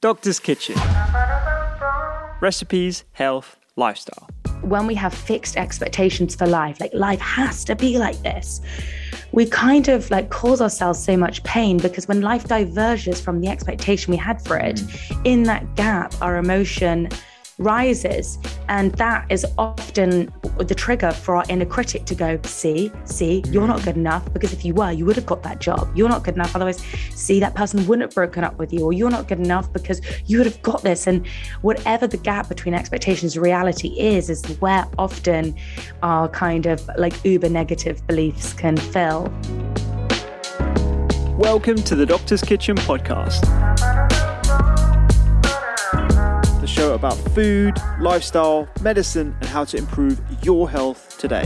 Doctor's Kitchen. Recipes, health, lifestyle. When we have fixed expectations for life, like life has to be like this, we kind of like cause ourselves so much pain because when life diverges from the expectation we had for it, in that gap, our emotion rises. And that is often the trigger for our inner critic to go, see, see, you're not good enough. Because if you were, you would have got that job. You're not good enough. Otherwise, see, that person wouldn't have broken up with you, or you're not good enough because you would have got this. And whatever the gap between expectations and reality is, is where often our kind of like uber negative beliefs can fill. Welcome to the Doctor's Kitchen podcast show about food, lifestyle, medicine, and how to improve your health today.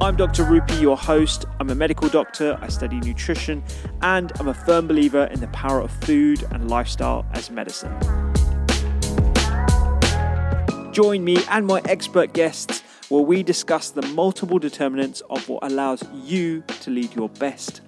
I'm Dr. Rupy, your host. I'm a medical doctor, I study nutrition, and I'm a firm believer in the power of food and lifestyle as medicine. Join me and my expert guests where we discuss the multiple determinants of what allows you to lead your best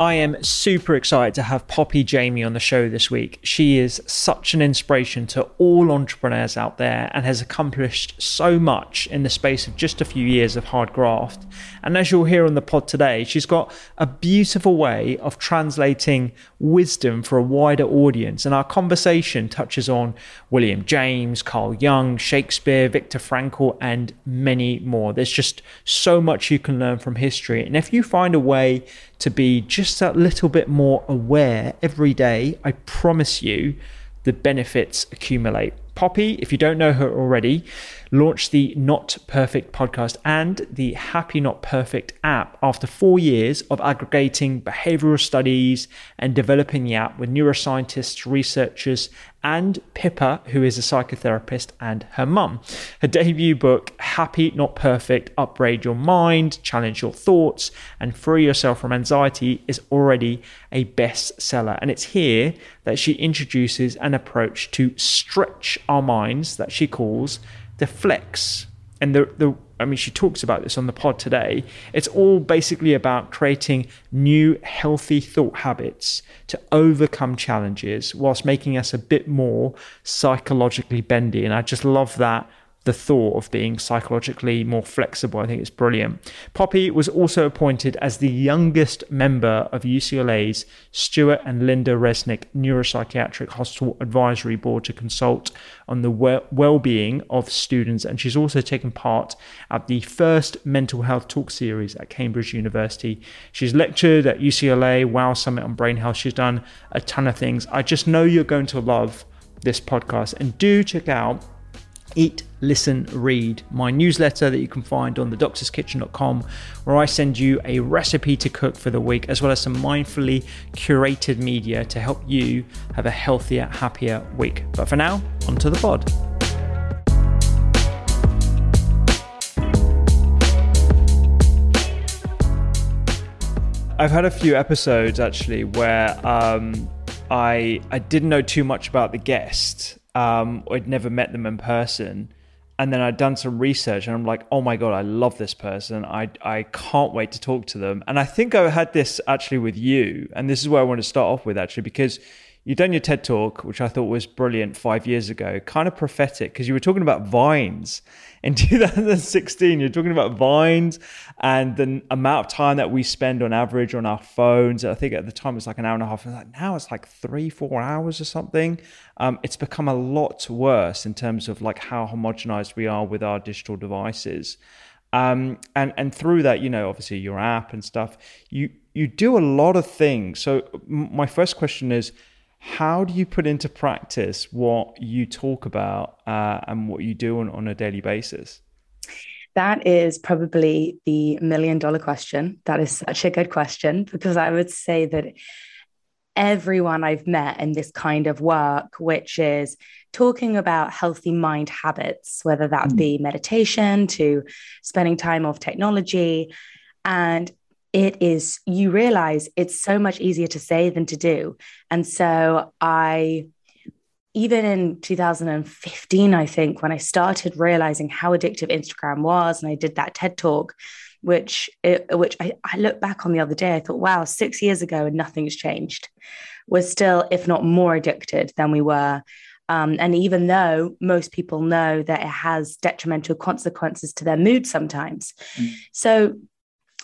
I am super excited to have Poppy Jamie on the show this week. She is such an inspiration to all entrepreneurs out there and has accomplished so much in the space of just a few years of hard graft. And as you'll hear on the pod today, she's got a beautiful way of translating wisdom for a wider audience. And our conversation touches on William James, Carl Jung, Shakespeare, Viktor Frankl, and many more. There's just so much you can learn from history. And if you find a way to be just a little bit more aware every day, I promise you the benefits accumulate. Poppy, if you don't know her already, launched the Not Perfect podcast and the Happy Not Perfect app after four years of aggregating behavioral studies and developing the app with neuroscientists, researchers, and Pippa, who is a psychotherapist, and her mum. Her debut book, Happy Not Perfect Upgrade Your Mind, Challenge Your Thoughts, and Free Yourself from Anxiety, is already a bestseller. And it's here that she introduces an approach to stretch our minds that she calls the flex and the the I mean, she talks about this on the pod today. It's all basically about creating new, healthy thought habits to overcome challenges whilst making us a bit more psychologically bendy. And I just love that the thought of being psychologically more flexible. I think it's brilliant. Poppy was also appointed as the youngest member of UCLA's Stewart and Lynda Resnick Neuropsychiatric Hospital Advisory Board to consult on the well being of students. And she's also taken part at the first mental health talk series at Cambridge University. She's lectured at UCLA, Wow Summit on Brain Health. She's done a ton of things. I just know you're going to love this podcast and do check out Eat, Listen, Read, my newsletter that you can find on thedoctorskitchen.com, where I send you a recipe to cook for the week, as well as some mindfully curated media to help you have a healthier, happier week. But for now, onto the pod. I've had a few episodes actually where um, I I didn't know too much about the guest um, I'd never met them in person. And then I'd done some research and I'm like, oh my God, I love this person. I, I can't wait to talk to them. And I think I had this actually with you. And this is where I want to start off with actually, because you've done your TED talk, which I thought was brilliant five years ago, kind of prophetic because you were talking about vines in 2016. You're talking about vines and the amount of time that we spend on average on our phones. I think at the time it was like an hour and a half. And like now it's like three, four hours or something. Um, it's become a lot worse in terms of like how homogenized we are with our digital devices. Um, and and through that, you know, obviously your app and stuff, you you do a lot of things. So my first question is how do you put into practice what you talk about uh, and what you do on, on a daily basis? That is probably the million dollar question. That is such a good question because I would say that everyone I've met in this kind of work, which is talking about healthy mind habits, whether that mm. be meditation to spending time off technology. And it is you realize it's so much easier to say than to do. And so i even in 2015 i think when i started realizing how addictive instagram was and i did that ted talk which it, which I, I look back on the other day i thought wow six years ago and nothing's changed. We're still if not more addicted than we were. Um, and even though most people know that it has detrimental consequences to their mood sometimes. Mm. so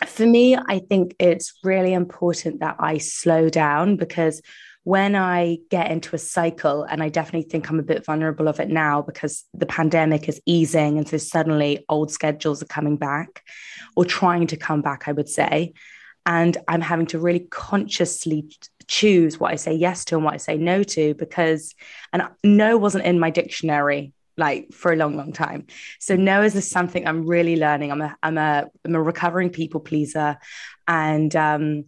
for me, I think it's really important that I slow down because when I get into a cycle, and I definitely think I'm a bit vulnerable of it now because the pandemic is easing. And so suddenly old schedules are coming back or trying to come back, I would say. And I'm having to really consciously choose what I say yes to and what I say no to because, and no wasn't in my dictionary like for a long, long time. So no is this something I'm really learning. I'm a I'm a I'm a recovering people pleaser. And um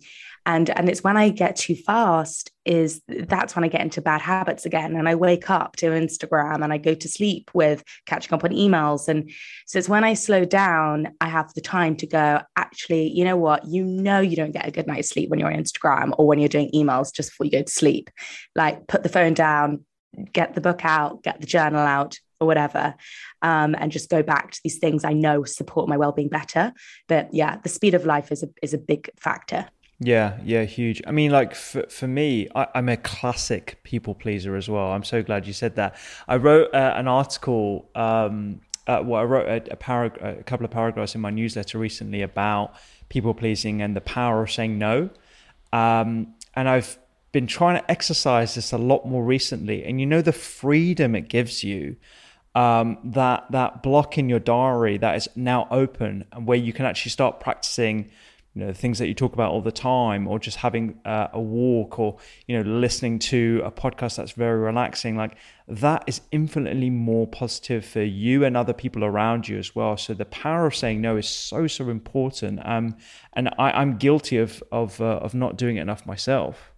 and and it's when I get too fast is that's when I get into bad habits again. And I wake up to Instagram and I go to sleep with catching up on emails. And so it's when I slow down, I have the time to go, actually, you know what? You know you don't get a good night's sleep when you're on Instagram or when you're doing emails just before you go to sleep. Like put the phone down, get the book out, get the journal out, or whatever, um, and just go back to these things I know support my well-being better. But yeah, the speed of life is a is a big factor. Yeah, yeah, huge. I mean, like for, for me, I, am a classic people pleaser as well. I'm so glad you said that. I wrote uh, an article. Um, uh, well, I wrote a, a, parag- a couple of paragraphs in my newsletter recently about people pleasing and the power of saying no. Um, and I've been trying to exercise this a lot more recently. And you know the freedom it gives you um, that that block in your diary that is now open and where you can actually start practicing you know things that you talk about all the time or just having uh, a walk or you know listening to a podcast that's very relaxing like that is infinitely more positive for you and other people around you as well. So the power of saying no is so so important. Um, and I, am guilty of of uh, of not doing it enough myself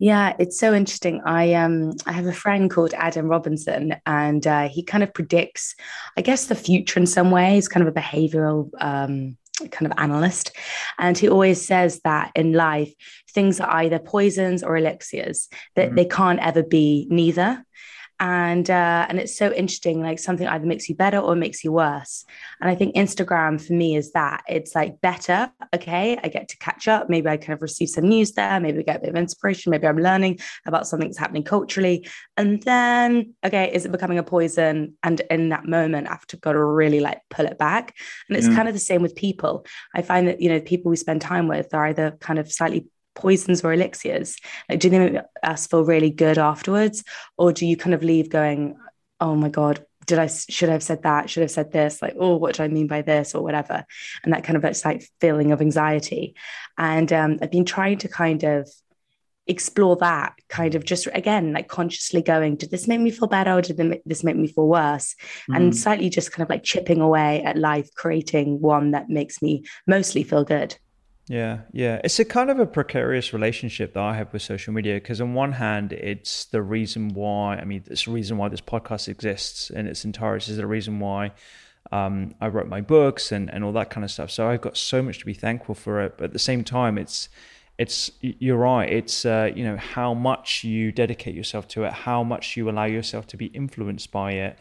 yeah, it's so interesting. I um I have a friend called Adam Robinson, and uh, he kind of predicts, I guess, the future in some ways. He's kind of a behavioral um, kind of analyst, and he always says that in life things are either poisons or elixirs; that mm-hmm. they can't ever be neither and uh, and it's so interesting like something either makes you better or makes you worse. And i think instagram for me is that. It's like better okay i get to catch up. Maybe i kind of receive some news there. Maybe I get a bit of inspiration. Maybe i'm learning about something that's happening culturally. And then okay is it becoming a poison? And in that moment i've to got to really like pull it back. And it's yeah. kind of the same with people. I find that you know people we spend time with are either kind of slightly poisons or elixirs? Like, do they make us feel really good afterwards, or do you kind of leave going, "Oh my god, did I should I have said that? Should I have said this? Like, oh, what do I mean by this, or whatever?" And that kind of like feeling of anxiety. And um, I've been trying to kind of explore that kind of just again like consciously going did this make me feel better or did this make me feel worse mm. and slightly just kind of like chipping away at life creating one that makes me mostly feel good yeah, yeah. It's a kind of a precarious relationship that I have with social media because, on one hand, it's the reason why, I mean, it's the reason why this podcast exists in its entirety, is the reason why um, I wrote my books and, and all that kind of stuff. So I've got so much to be thankful for it. But at the same time, it's, it's you're right. It's uh, you know how much you dedicate yourself to it, how much you allow yourself to be influenced by it,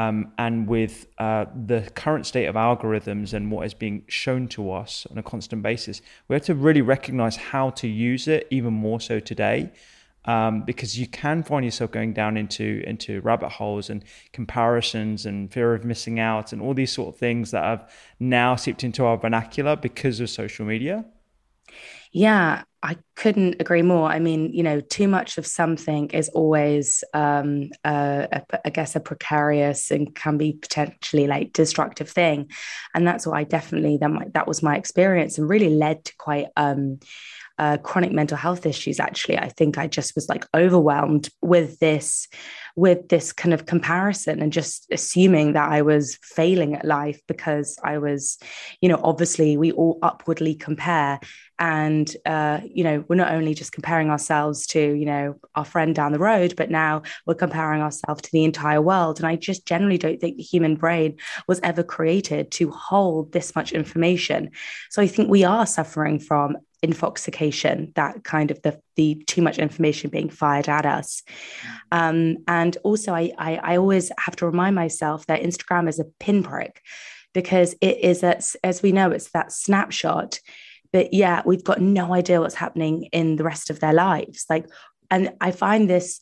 um, and with uh, the current state of algorithms and what is being shown to us on a constant basis, we have to really recognize how to use it even more so today. um, because you can find yourself going down into into rabbit holes and comparisons and fear of missing out and all these sort of things that have now seeped into our vernacular because of social media. Yeah, I couldn't agree more. I mean, you know, too much of something is always, um, uh, I guess, a precarious and can be potentially like destructive thing, and that's what I definitely that my, that was my experience and really led to quite um, uh, chronic mental health issues actually i think i just was like overwhelmed with this with this kind of comparison and just assuming that i was failing at life because i was you know obviously we all upwardly compare and uh, you know we're not only just comparing ourselves to you know our friend down the road but now we're comparing ourselves to the entire world. And i just generally don't think the human brain was ever created to hold this much information. So i think we are suffering from infoxication, that kind of the, the too much information being fired at us. Um, and also, I, I, I always have to remind myself that Instagram is a pinprick because it is, a, as we know, it's that snapshot. But yeah, we've got no idea what's happening in the rest of their lives. Like, and I find this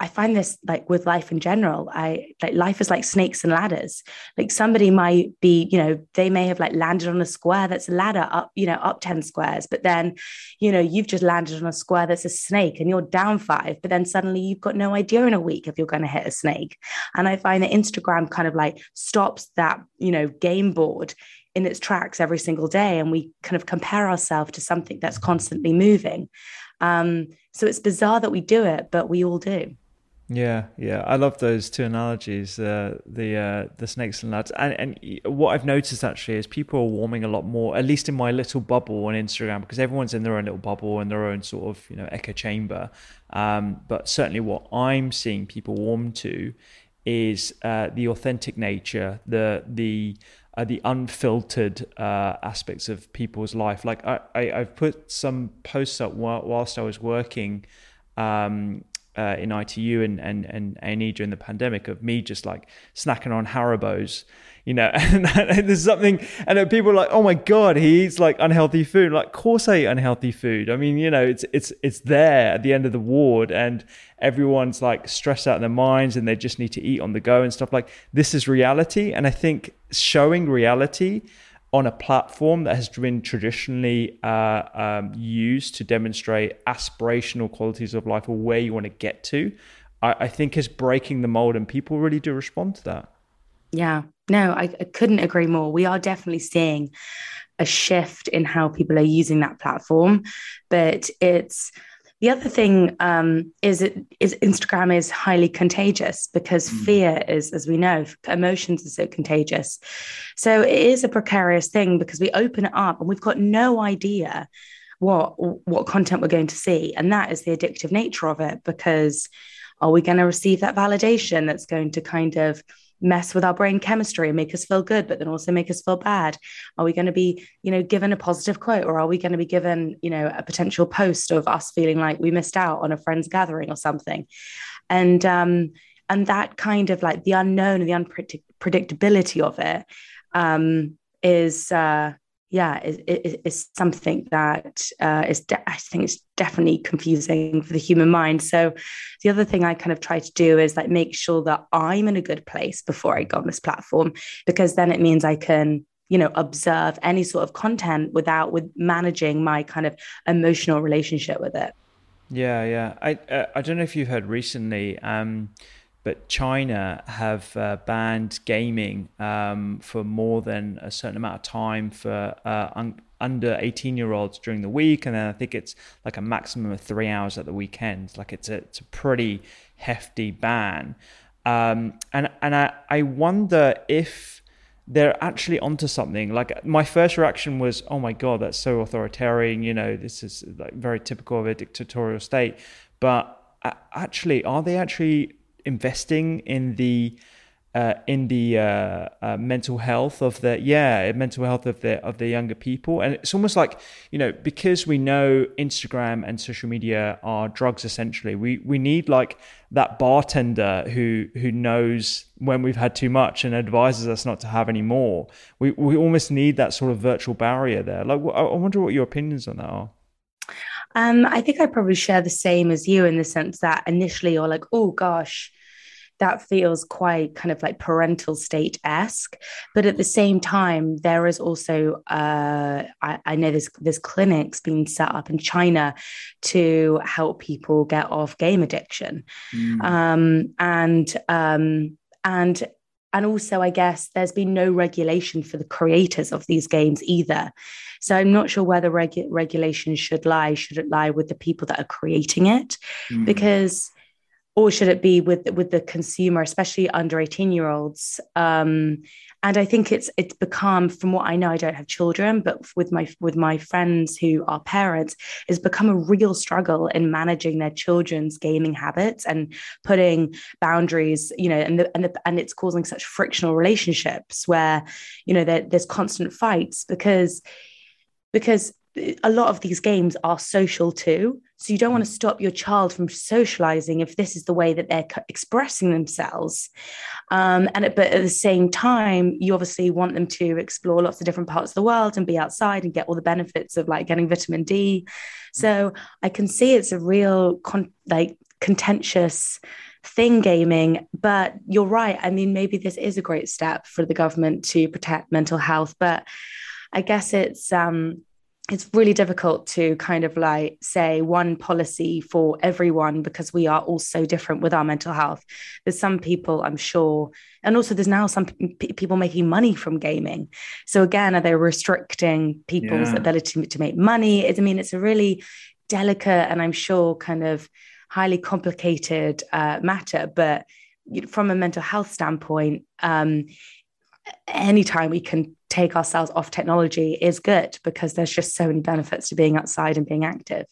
I find this like with life in general. I like life is like snakes and ladders. Like somebody might be, you know, they may have like landed on a square that's a ladder up, you know, up 10 squares, but then, you know, you've just landed on a square that's a snake and you're down five, but then suddenly you've got no idea in a week if you're going to hit a snake. And I find that Instagram kind of like stops that, you know, game board in its tracks every single day. And we kind of compare ourselves to something that's constantly moving. Um, so it's bizarre that we do it, but we all do. Yeah, yeah, I love those two analogies, uh, the uh, the snakes and ladders, and and what I've noticed actually is people are warming a lot more, at least in my little bubble on Instagram, because everyone's in their own little bubble and their own sort of you know echo chamber. Um, but certainly, what I'm seeing people warm to is uh, the authentic nature, the the the unfiltered uh, aspects of people's life. Like I, I, have put some posts up whilst I was working um, uh, in ITU and and and A&E during the pandemic of me just like snacking on Haribo's, you know, and, and there's something, and people are like, oh my god, he eats like unhealthy food. Like, of course I eat unhealthy food. I mean, you know, it's it's it's there at the end of the ward, and everyone's like stressed out in their minds, and they just need to eat on the go and stuff. Like, this is reality, and I think showing reality on a platform that has been traditionally uh, um, used to demonstrate aspirational qualities of life or where you want to get to, I, I, think is breaking the mold, and people really do respond to that. Yeah, no, I, I couldn't agree more. We are definitely seeing a shift in how people are using that platform, but it's the other thing um, is it is Instagram is highly contagious because mm. fear is, as we know, emotions are so contagious. So it is a precarious thing because we open it up and we've got no idea what what content we're going to see, and that is the addictive nature of it. Because are we going to receive that validation that's going to kind of mess with our brain chemistry and make us feel good, but then also make us feel bad? Are we going to be, you know, given a positive quote or are we going to be given, you know, a potential post of us feeling like we missed out on a friend's gathering or something? And, um, and that kind of like the unknown and the unpredictability of it um, is, uh, yeah, is, is something that uh, is de- I think it's definitely confusing for the human mind. So the other thing I kind of try to do is like make sure that I'm in a good place before I go on this platform, because then it means I can you know observe any sort of content without with managing my kind of emotional relationship with it. Yeah, yeah. I uh, I don't know if you've heard recently. Um, but China have uh, banned gaming um, for more than a certain amount of time for uh, un- under 18 year olds during the week. And then I think it's like a maximum of three hours at the weekend. Like it's a, it's a pretty hefty ban. Um, and and I, I wonder if they're actually onto something. Like my first reaction was, oh my God, that's so authoritarian. You know, this is like very typical of a dictatorial state. But actually, are they actually investing in the uh, in the uh, uh, mental health of the yeah mental health of the of the younger people. And it's almost like you know because we know Instagram and social media are drugs essentially we we need like that bartender who who knows when we've had too much and advises us not to have any more. We we almost need that sort of virtual barrier there. Like I wonder what your opinions on that are Um, I think I probably share the same as you in the sense that initially you're like, oh gosh, that feels quite kind of like parental state esque. But at the same time, there is also uh, I, I, know there's there's clinics being set up in China to help people get off game addiction, mm. um, and um, and and also I guess there's been no regulation for the creators of these games either. So I'm not sure where the regu- regulation should lie. Should it lie with the people that are creating it? Mm. Because or should it be with with the consumer especially under 18 year olds um, and i think it's it's become from what i know i don't have children but with my with my friends who are parents it's become a real struggle in managing their children's gaming habits and putting boundaries you know and the, and the, and it's causing such frictional relationships where you know there's constant fights because because a lot of these games are social too. So you don't want to stop your child from socializing if this is the way that they're expressing themselves. Um, and but at the same time, you obviously want them to explore lots of different parts of the world and be outside and get all the benefits of like getting vitamin D. So I can see it's a real con- like contentious thing gaming but you're right i mean maybe this is a great step for the government to protect mental health but i guess it's um it's really difficult to kind of like say one policy for everyone because we are all so different with our mental health. There's some people, I'm sure, and also there's now some p- people making money from gaming. So again, are they restricting people's yeah. ability to make money? It's, I mean, it's a really delicate and I'm sure kind of highly complicated uh, matter. But from a mental health standpoint, um, anytime we can take ourselves off technology is good because there's just so many benefits to being outside and being active.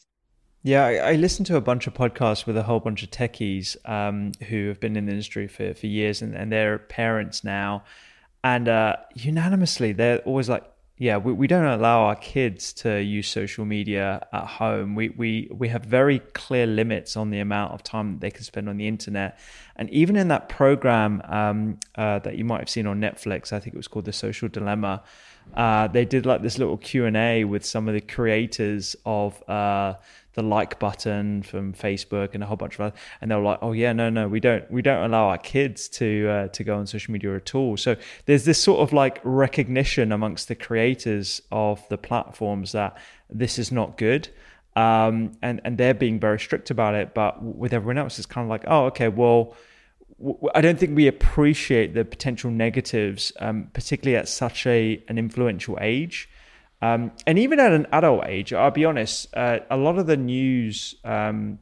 Yeah, I, I listened to a bunch of podcasts with a whole bunch of techies um, who have been in the industry for, for years and, and they're parents now. And uh, unanimously, they're always like, yeah, we, we don't allow our kids to use social media at home. We, we, we have very clear limits on the amount of time they can spend on the internet. And even in that program um, uh, that you might have seen on Netflix, I think it was called The Social Dilemma, uh, they did like this little Q&A with some of the creators of uh, the like button from Facebook and a whole bunch of other, and they were like, oh yeah, no, no, we don't, we don't allow our kids to uh, to go on social media at all. So there's this sort of like recognition amongst the creators of the platforms that this is not good. Um, and and they're being very strict about it, but with everyone else, it's kind of like, oh, okay, well, I don't think we appreciate the potential negatives, um, particularly at such a an influential age. Um, and even at an adult age, I'll be honest, uh, a lot of the news um,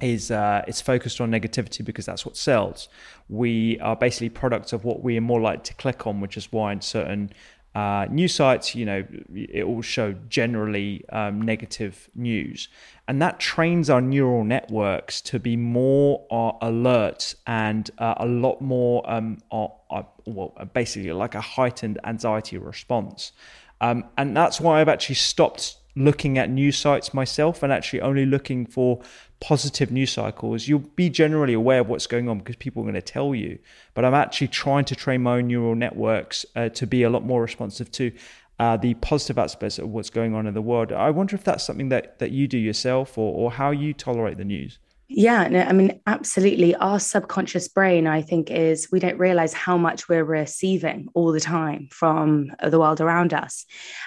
is uh, it's focused on negativity because that's what sells. We are basically products of what we are more likely to click on, which is why in certain uh, news sites, you know, it will show generally um, negative news. And that trains our neural networks to be more uh, alert and uh, a lot more, um, well, basically like a heightened anxiety response. Um, and that's why I've actually stopped looking at news sites myself and actually only looking for positive news cycles. You'll be generally aware of what's going on because people are going to tell you. But I'm actually trying to train my own neural networks uh, to be a lot more responsive to uh, the positive aspects of what's going on in the world. I wonder if that's something that, that you do yourself or, or how you tolerate the news. Yeah, no, I mean, absolutely. Our subconscious brain, I think, is we don't realize how much we're receiving all the time from the world around us.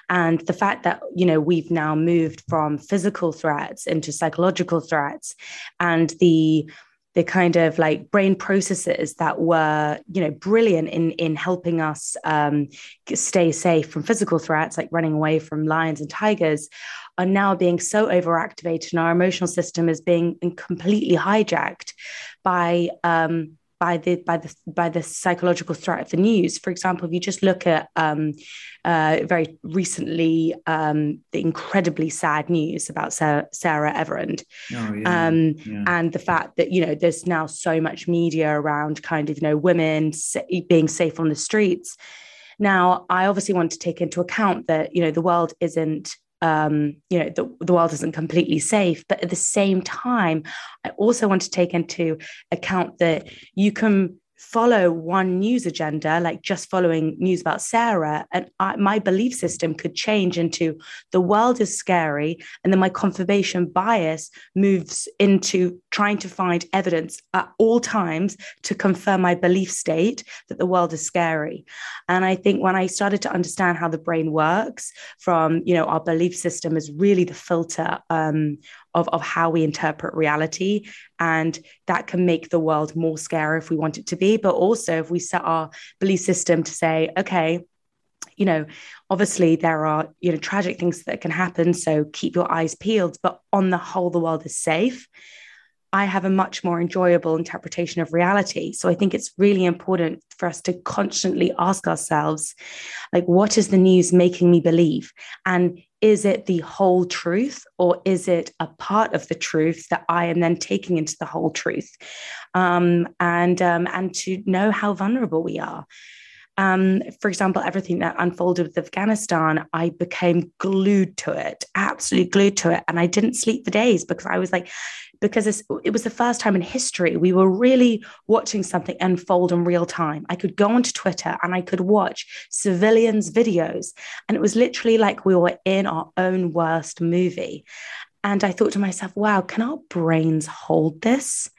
And the fact that, you know, we've now moved from physical threats into psychological threats and the the kind of like brain processes that were you know brilliant in in helping us um, stay safe from physical threats like running away from lions and tigers are now being so overactivated and our emotional system is being completely hijacked by um, by the by the by the psychological threat of the news. For example, if you just look at um, uh, very recently um, the incredibly sad news about Sarah, Sarah Everard, oh, yeah. Um, yeah. and the fact that you know there's now so much media around kind of you know women being safe on the streets. Now, I obviously want to take into account that you know the world isn't um, you know, the, the world isn't completely safe. But at the same time, I also want to take into account that you can follow one news agenda, like just following news about Sarah, and I, my belief system could change into the world is scary. And then my confirmation bias moves into trying to find evidence at all times to confirm my belief state that the world is scary. And I think when I started to understand how the brain works from, you know, our belief system is really the filter um, of, of how we interpret reality. And that can make the world more scary if we want it to be. But also, if we set our belief system to say, okay, you know, obviously there are, you know, tragic things that can happen. So keep your eyes peeled. But on the whole, the world is safe. I have a much more enjoyable interpretation of reality. So I think it's really important for us to constantly ask ourselves, like, what is the news making me believe? And is it the whole truth or is it a part of the truth that I am then taking into the whole truth? Um, and um, and to know how vulnerable we are. Um, for example, everything that unfolded with Afghanistan, I became glued to it, absolutely glued to it. And I didn't sleep for days because I was like, because it was the first time in history we were really watching something unfold in real time. I could go onto Twitter and I could watch civilians' videos, and it was literally like we were in our own worst movie. And I thought to myself, wow, can our brains hold this?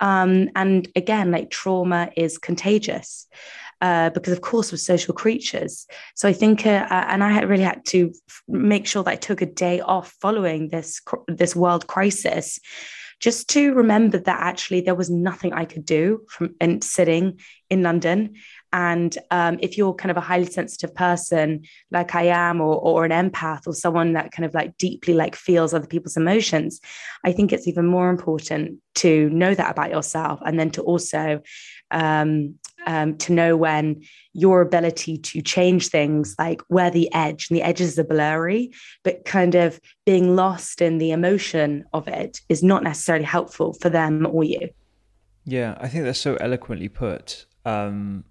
Um, and again, like trauma is contagious. Uh, because of course we're social creatures. So I think, uh, uh and I had really had to make sure that I took a day off following this this world crisis, just to remember that actually there was nothing I could do from sitting in London. And um, if you're kind of a highly sensitive person like I am, or, or an empath, or someone that kind of like deeply like feels other people's emotions, I think it's even more important to know that about yourself, and then to also um, um, to know when your ability to change things, like where the edge and the edges are blurry, but kind of being lost in the emotion of it is not necessarily helpful for them or you. Yeah, I think that's so eloquently put. Um,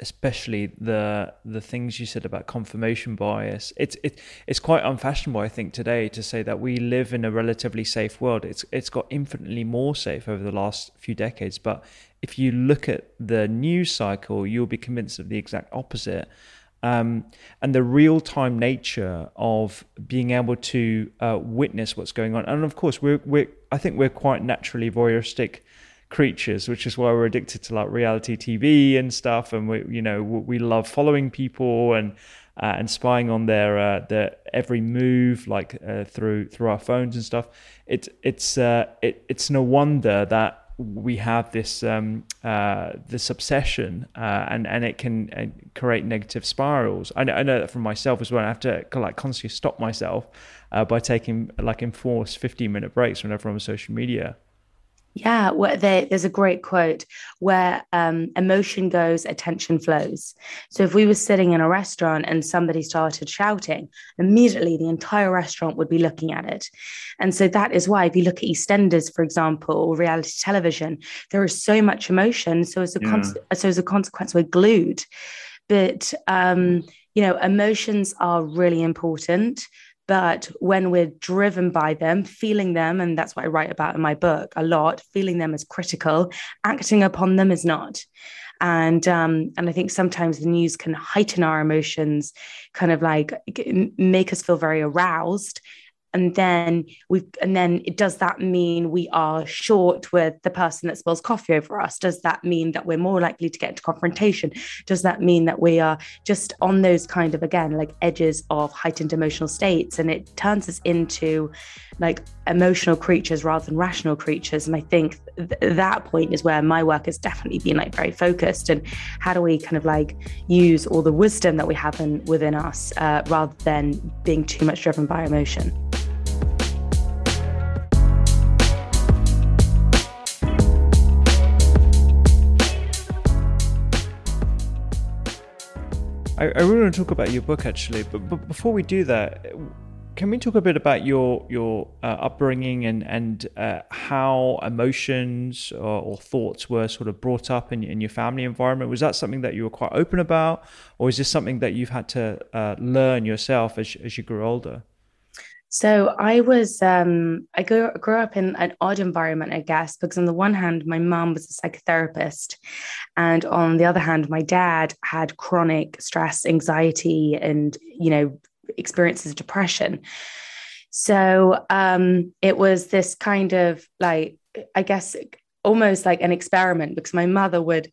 especially the the things you said about confirmation bias. It's it, it's quite unfashionable, I think, today to say that we live in a relatively safe world. It's it's got infinitely more safe over the last few decades. But if you look at the news cycle, you'll be convinced of the exact opposite. Um, and the real time nature of being able to uh, witness what's going on. And of course, we're, we're I think we're quite naturally voyeuristic creatures, which is why we're addicted to like reality TV and stuff. And we, you know, we love following people and uh, and spying on their uh, their every move, like uh, through through our phones and stuff. It, it's uh, it, it's no wonder that we have this um, uh, this obsession, uh, and and it can create negative spirals. I know, I know that from myself as well. I have to like constantly stop myself by taking like enforced fifteen minute breaks whenever I'm on social media. Yeah, well, there, there's a great quote where um, emotion goes, attention flows. So if we were sitting in a restaurant and somebody started shouting, immediately the entire restaurant would be looking at it. And so that is why, if you look at EastEnders, for example, or reality television, there is so much emotion. So as a yeah. con- so as a consequence, we're glued. But um, you know, emotions are really important. But when we're driven by them, feeling them, and that's what I write about in my book a lot, feeling them is critical, acting upon them is not. And um, and I think sometimes the news can heighten our emotions, kind of like make us feel very aroused and then we and then does that mean we are short with the person that spills coffee over us? Does that mean that we're more likely to get into confrontation? Does that mean that we are just on those kind of again like edges of heightened emotional states? And it turns us into like emotional creatures rather than rational creatures. And i think th- that point is where my work has definitely been like very focused. And how do we kind of like use all the wisdom that we have in, within us uh, rather than being too much driven by emotion I, I really want to talk about your book actually, but, but before we do that, can we talk a bit about your your uh, upbringing and and uh, how emotions or, or, thoughts were sort of brought up in, in your family environment? Was that something that you were quite open about, or is this something that you've had to uh, learn yourself as as you grew older? So I was, um, I grew, grew up in an odd environment, I guess, because on the one hand, my mom was a psychotherapist. And on the other hand, my dad had chronic stress, anxiety, and, you know, experiences of depression. So um, it was this kind of like, I guess, almost like an experiment because my mother would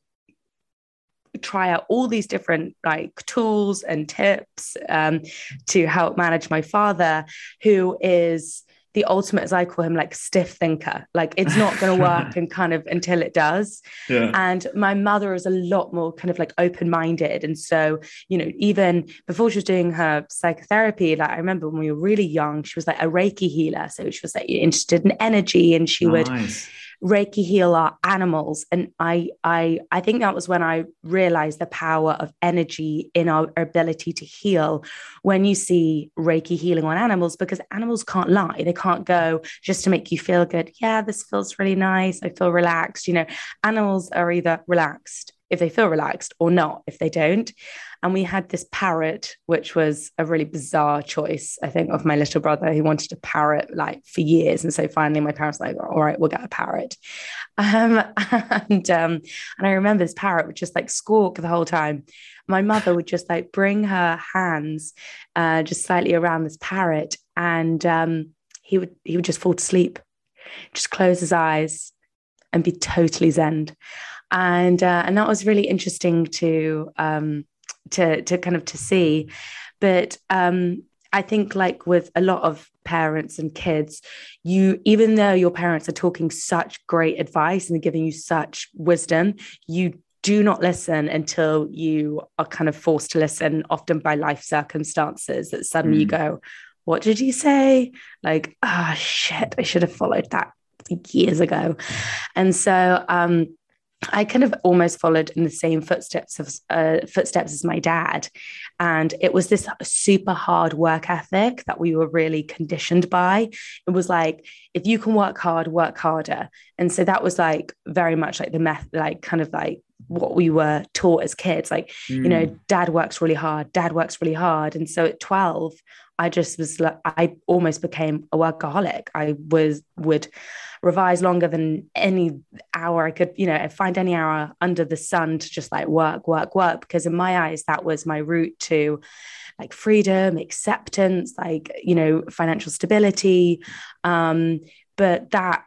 try out all these different like tools and tips um, to help manage my father, who is the ultimate, as I call him, like stiff thinker. Like it's not going to work and kind of until it does. Yeah. And my mother is a lot more kind of like open minded. And so, you know, even before she was doing her psychotherapy, like I remember when we were really young, she was like a Reiki healer. So she was like interested in energy and she nice. would Reiki heal our animals. And I, I, I think that was when I realized the power of energy in our ability to heal. When you see Reiki healing on animals, because animals can't lie, they can't go just to make you feel good. Yeah, this feels really nice. I feel relaxed. You know, animals are either relaxed if they feel relaxed or not if they don't. And we had this parrot, which was a really bizarre choice, I think, of my little brother who wanted a parrot like for years. And so finally my parents were like, all right, we'll get a parrot. Um, and um, and I remember this parrot would just like squawk the whole time. My mother would just like bring her hands uh, just slightly around this parrot and um, he would he would just fall to sleep, just close his eyes and be totally zen and uh, and that was really interesting to um, to to kind of to see. But um, I think like with a lot of parents and kids, you even though your parents are talking such great advice and giving you such wisdom, you do not listen until you are kind of forced to listen, often by life circumstances that suddenly mm. you go, What did you say? Like, ah, oh, shit, I should have followed that years ago. And so, um, I kind of almost followed in the same footsteps of uh, footsteps as my dad, and it was this super hard work ethic that we were really conditioned by. It was like if you can work hard, work harder, and so that was like very much like the meth, like kind of like what we were taught as kids. Like mm. you know, mm. dad works really hard, dad works really hard, and so at twelve, I just was like, I almost became a workaholic. I was would revise longer than any hour I could, you know, find any hour under the sun to just like work, work, work. Because in my eyes, that was my route to like freedom, acceptance, like, you know, financial stability. Um, but that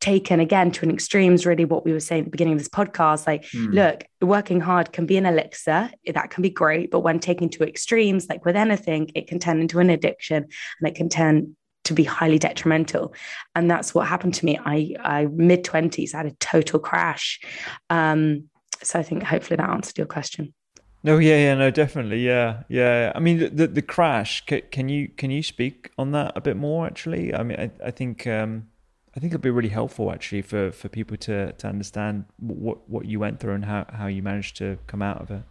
taken again to an extreme is really what we were saying at the beginning of this podcast. Like, mm. look, working hard can be an elixir, that can be great, but when taken to extremes, like with anything, it can turn into an addiction and it can turn to be highly detrimental. And that's what happened to me. I i mid 20s had a total crash. Um so i think hopefully that answered your question. No yeah yeah no definitely yeah yeah. I mean the the, the crash can, can, you can you speak on that a bit more actually? I mean i, I think um I think it'd be really helpful actually for, for people to, to understand what, what you went through and how, how you managed to come out of it.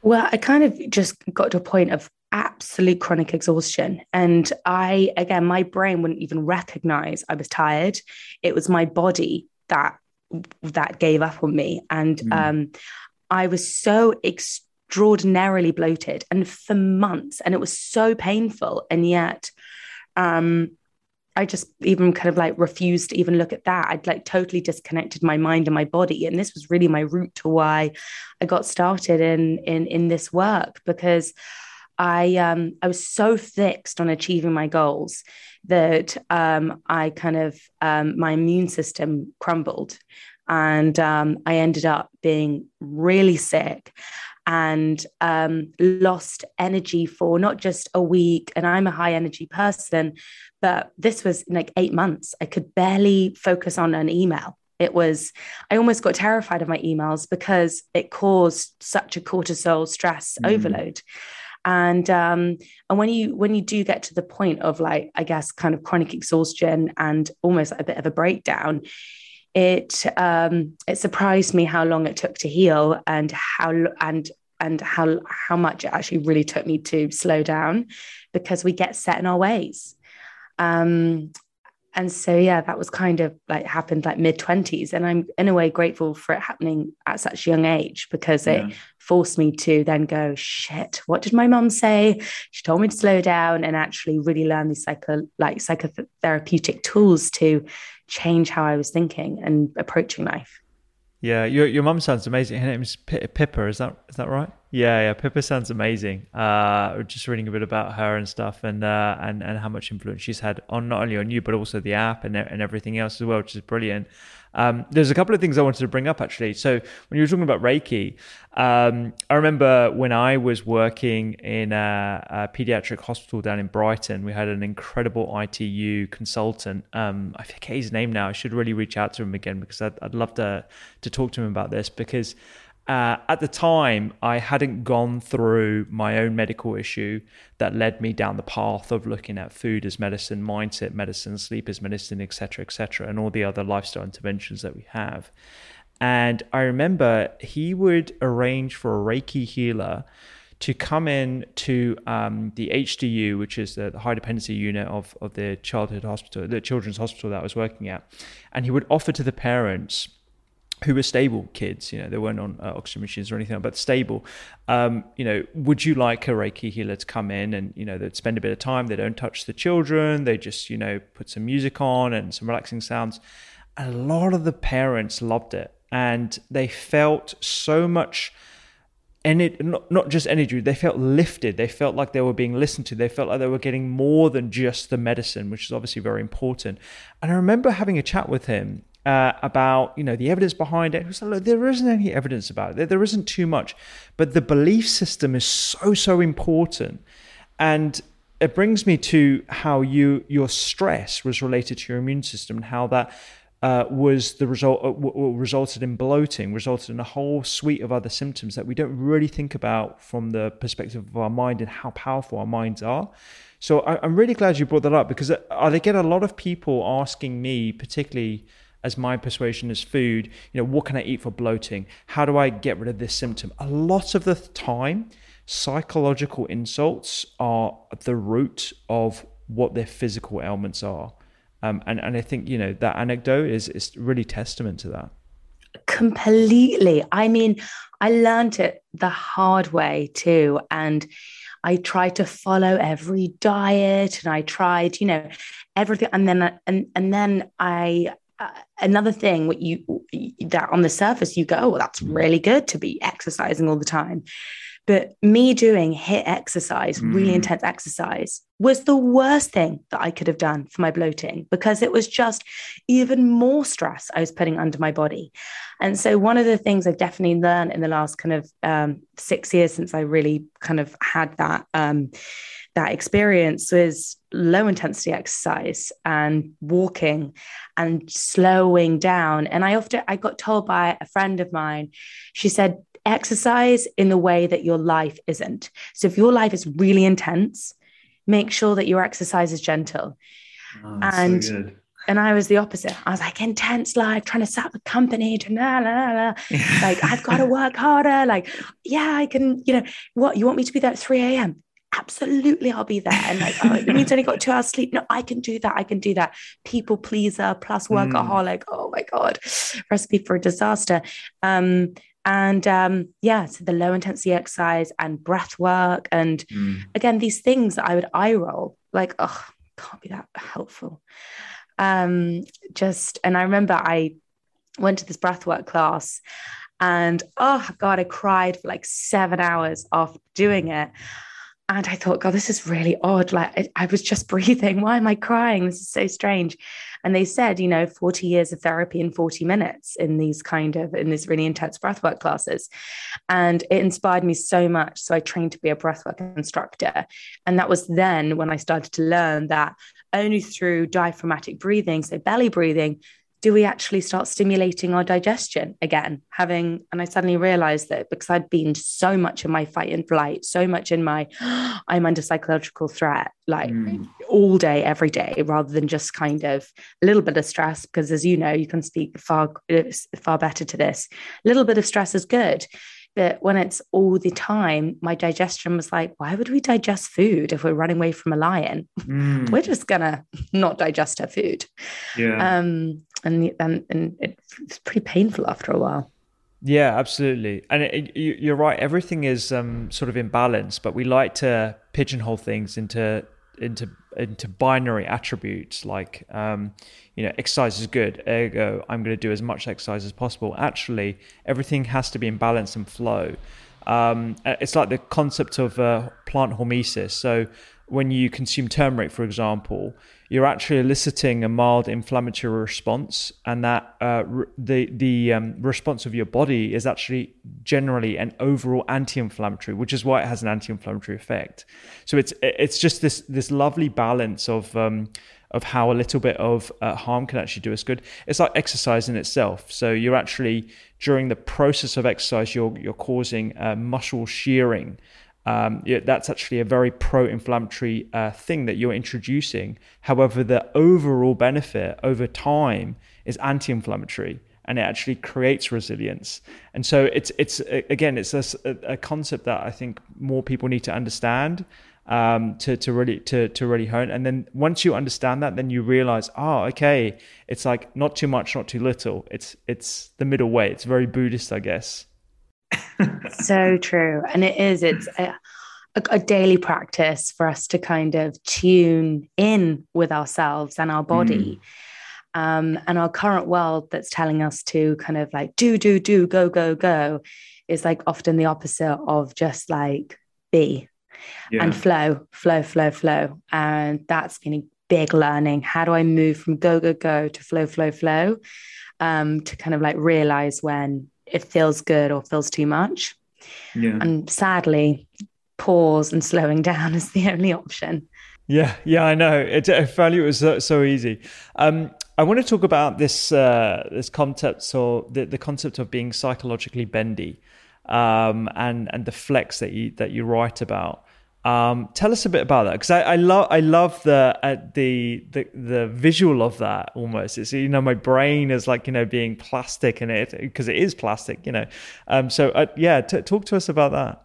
Well, I kind of just got to a point of absolute chronic exhaustion. And I, again, my brain wouldn't even recognize I was tired. It was my body that that gave up on me. And mm. um, I was so extraordinarily bloated and for months, and it was so painful. And yet, um, I just even kind of like refused to even look at that. I'd like totally disconnected my mind and my body. And this was really my route to why I got started in in in this work because I um I was so fixed on achieving my goals that um I kind of um my immune system crumbled and um I ended up being really sick and um, lost energy for not just a week. And I'm a high energy person, but this was like eight months. I could barely focus on an email. It was, I almost got terrified of my emails because it caused such a cortisol stress mm. overload. And um, and when you when you do get to the point of like I guess kind of chronic exhaustion and almost like a bit of a breakdown, it um, it surprised me how long it took to heal and how and and how how much it actually really took me to slow down because we get set in our ways. Um, and so yeah that was kind of like happened like mid 20s and i'm in a way grateful for it happening at such a young age because yeah. it forced me to then go shit what did my mom say she told me to slow down and actually really learn these psycho like psychotherapeutic tools to change how i was thinking and approaching life yeah, your your mum sounds amazing. Her name's P- Pippa. Is that is that right? Yeah, yeah. Pippa sounds amazing. Uh, just reading a bit about her and stuff, and uh, and and how much influence she's had on not only on you but also the app and and everything else as well, which is brilliant. Um, there's a couple of things I wanted to bring up actually. So when you were talking about Reiki, um, I remember when I was working in a, a, pediatric hospital down in Brighton, we had an incredible ITU consultant. Um, I forget his name now. I should really reach out to him again because I'd, I'd love to to talk to him about this because uh, at the time, I hadn't gone through my own medical issue that led me down the path of looking at food as medicine, mindset medicine, sleep as medicine, etc., etc., and all the other lifestyle interventions that we have. And I remember he would arrange for a Reiki healer to come in to um, the HDU, which is the, the, high dependency unit of, of the childhood hospital, the children's hospital that I was working at. And he would offer to the parents who were stable kids, you know, they weren't on uh, oxygen machines or anything, but stable. Um, you know, would you like a Reiki healer to come in and, you know, they'd spend a bit of time, they don't touch the children, they just, you know, put some music on and some relaxing sounds. A lot of the parents loved it and they felt so much energy, not, not just energy, they felt lifted. They felt like they were being listened to. They felt like they were getting more than just the medicine, which is obviously very important. And I remember having a chat with him uh, about you know the evidence behind it. Like, there isn't any evidence about it. There, there isn't too much, but the belief system is so so important, and it brings me to how you your stress was related to your immune system and how that. Uh, was the result uh, w- resulted in bloating, resulted in a whole suite of other symptoms that we don't really think about from the perspective of our mind and how powerful our minds are. So I, am really glad you brought that up because I, uh, I get a lot of people asking me, particularly as my persuasion is food, you know, what can I eat for bloating? How do I get rid of this symptom? A lot of the time, psychological insults are the root of what their physical ailments are. Um, and, and I think, you know, that anecdote is, is really testament to that. Completely. I mean, I learned it the hard way too. And I tried to follow every diet and I tried, you know, everything. And then, and, and then I, uh, another thing what you that on the surface you go oh well, that's really good to be exercising all the time but me doing HIIT exercise mm. really intense exercise was the worst thing that i could have done for my bloating because it was just even more stress i was putting under my body and so one of the things i've definitely learned in the last kind of um, six years since i really kind of had that um, that experience was low intensity exercise and walking and slowing down. And I often I got told by a friend of mine, she said, exercise in the way that your life isn't. So if your life is really intense, make sure that your exercise is gentle. Oh, and so and I was the opposite. I was like intense life, trying to set up a company, la, la, la. like I've got to work harder. Like, yeah, I can, you know, what you want me to be there at 3 a.m absolutely I'll be there. And like, oh, it means only got two hours sleep. No, I can do that. I can do that. People pleaser plus workaholic. Mm. Oh my God. Recipe for a disaster. Um, and um, yeah, so the low intensity exercise and breath work. And mm. again, these things that I would eye roll, like, oh, can't be that helpful. Um, just, and I remember I went to this breath work class and oh God, I cried for like seven hours after doing it. And I thought, God, this is really odd. Like I, was just breathing. Why am I crying? This is so strange. And they said, you know, 40 years of therapy in 40 minutes in these kind of in these really intense breathwork classes. And it inspired me so much. So I trained to be a breathwork instructor. And that was then when I started to learn that only through diaphragmatic breathing, so belly breathing, do we actually start stimulating our digestion again? Having, and I suddenly realized that because I'd been so much in my fight and flight, so much in my, I'm under psychological threat, like mm. all day, every day, rather than just kind of a little bit of stress. Because as you know, you can speak far, far better to this. A little bit of stress is good But when it's all the time, my digestion was like, why would we digest food if we're running away from a lion? Mm. we're just gonna not digest our food. Yeah. Um, and and, and it's pretty painful after a while. Yeah, absolutely. And it, you're right. Everything is um, sort of in balance, but we like to pigeonhole things into into into binary attributes like um, you know exercise is good ergo i'm going to do as much exercise as possible actually everything has to be in balance and flow um, it's like the concept of uh, plant hormesis so when you consume turmeric for example you're actually eliciting a mild inflammatory response, and that uh, re- the the um, response of your body is actually generally an overall anti-inflammatory, which is why it has an anti-inflammatory effect. So it's it's just this this lovely balance of um, of how a little bit of uh, harm can actually do us good. It's like exercise in itself. So you're actually during the process of exercise, you're you're causing uh, muscle shearing um, that's actually a very pro-inflammatory uh, thing that you're introducing. However, the overall benefit over time is anti-inflammatory, and it actually creates resilience. And so it's it's again it's a, a concept that I think more people need to understand um, to to really to to really hone. And then once you understand that, then you realize, oh, okay, it's like not too much, not too little. It's it's the middle way. It's very Buddhist, I guess so true. And it is, it's a, a, daily practice for us to kind of tune in with ourselves and our body. Mm. Um, and our current world that's telling us to kind of like do, do, do, go, go, go is like often the opposite of just like be yeah. and flow, flow, flow, flow. And that's been a big learning. How do I move from go, go, go to flow, flow, flow? Um, to kind of like realize when it feels good or feels too much. Yeah. And sadly, pause and slowing down is the only option. Yeah, yeah, I know. It, I found it was so, so easy. Um, I want to talk about this uh, this concept, so the, the concept of being psychologically bendy, um, and and the flex that you that you write about. Um, tell us a bit about that because I, I love I love the uh, the the the visual of that almost. It's you know my brain is like you know being plastic and it because it is plastic, you know. Um, so uh, yeah, t- talk to us about that.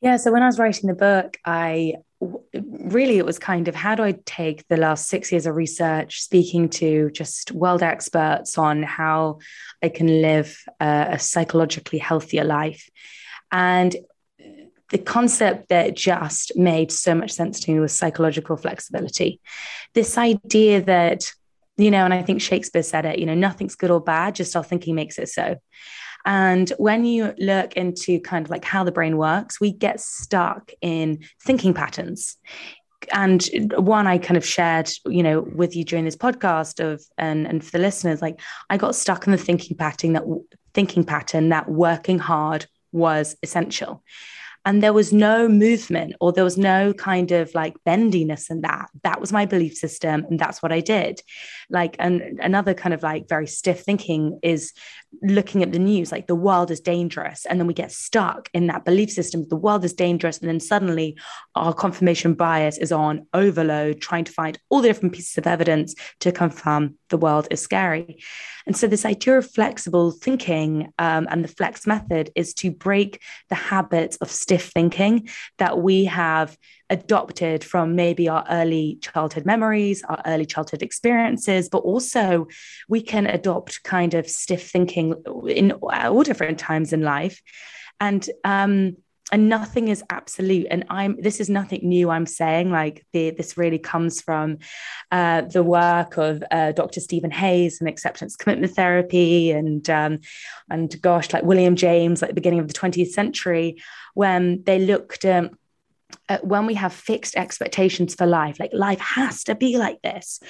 Yeah, so when I was writing the book, I really it was kind of how do I take the last six years of research, speaking to just world experts on how I can live a, a psychologically healthier life, and the concept that just made so much sense to me was psychological flexibility. This idea that, you know, and I think Shakespeare said it, you know, nothing's good or bad, just our thinking makes it so. And when you look into kind of like how the brain works, we get stuck in thinking patterns. And one I kind of shared, you know, with you during this podcast of and and for the listeners, like I got stuck in the thinking pattern that thinking pattern that working hard was essential and there was no movement or there was no kind of like bendiness in that. That was my belief system and that's what i did like and another kind of like very stiff thinking is looking at the news like the world is dangerous. And then we get stuck in that belief system the world is dangerous. And then suddenly our confirmation bias is on overload trying to find all the different pieces of evidence to confirm the world is scary. And so, this idea of flexible thinking um, and the flex method is to break the habits of stiff thinking that we have adopted from maybe our early childhood memories, our early childhood experiences, but also we can adopt kind of stiff thinking in all different times in life. And um, and nothing is absolute and i'm this is nothing new i'm saying like the, this really comes from uh, the work of uh, dr steven hayes and acceptance commitment therapy and um, and gosh like william james like the beginning of the 20th century when they looked um, at when we have fixed expectations for life like life has to be like this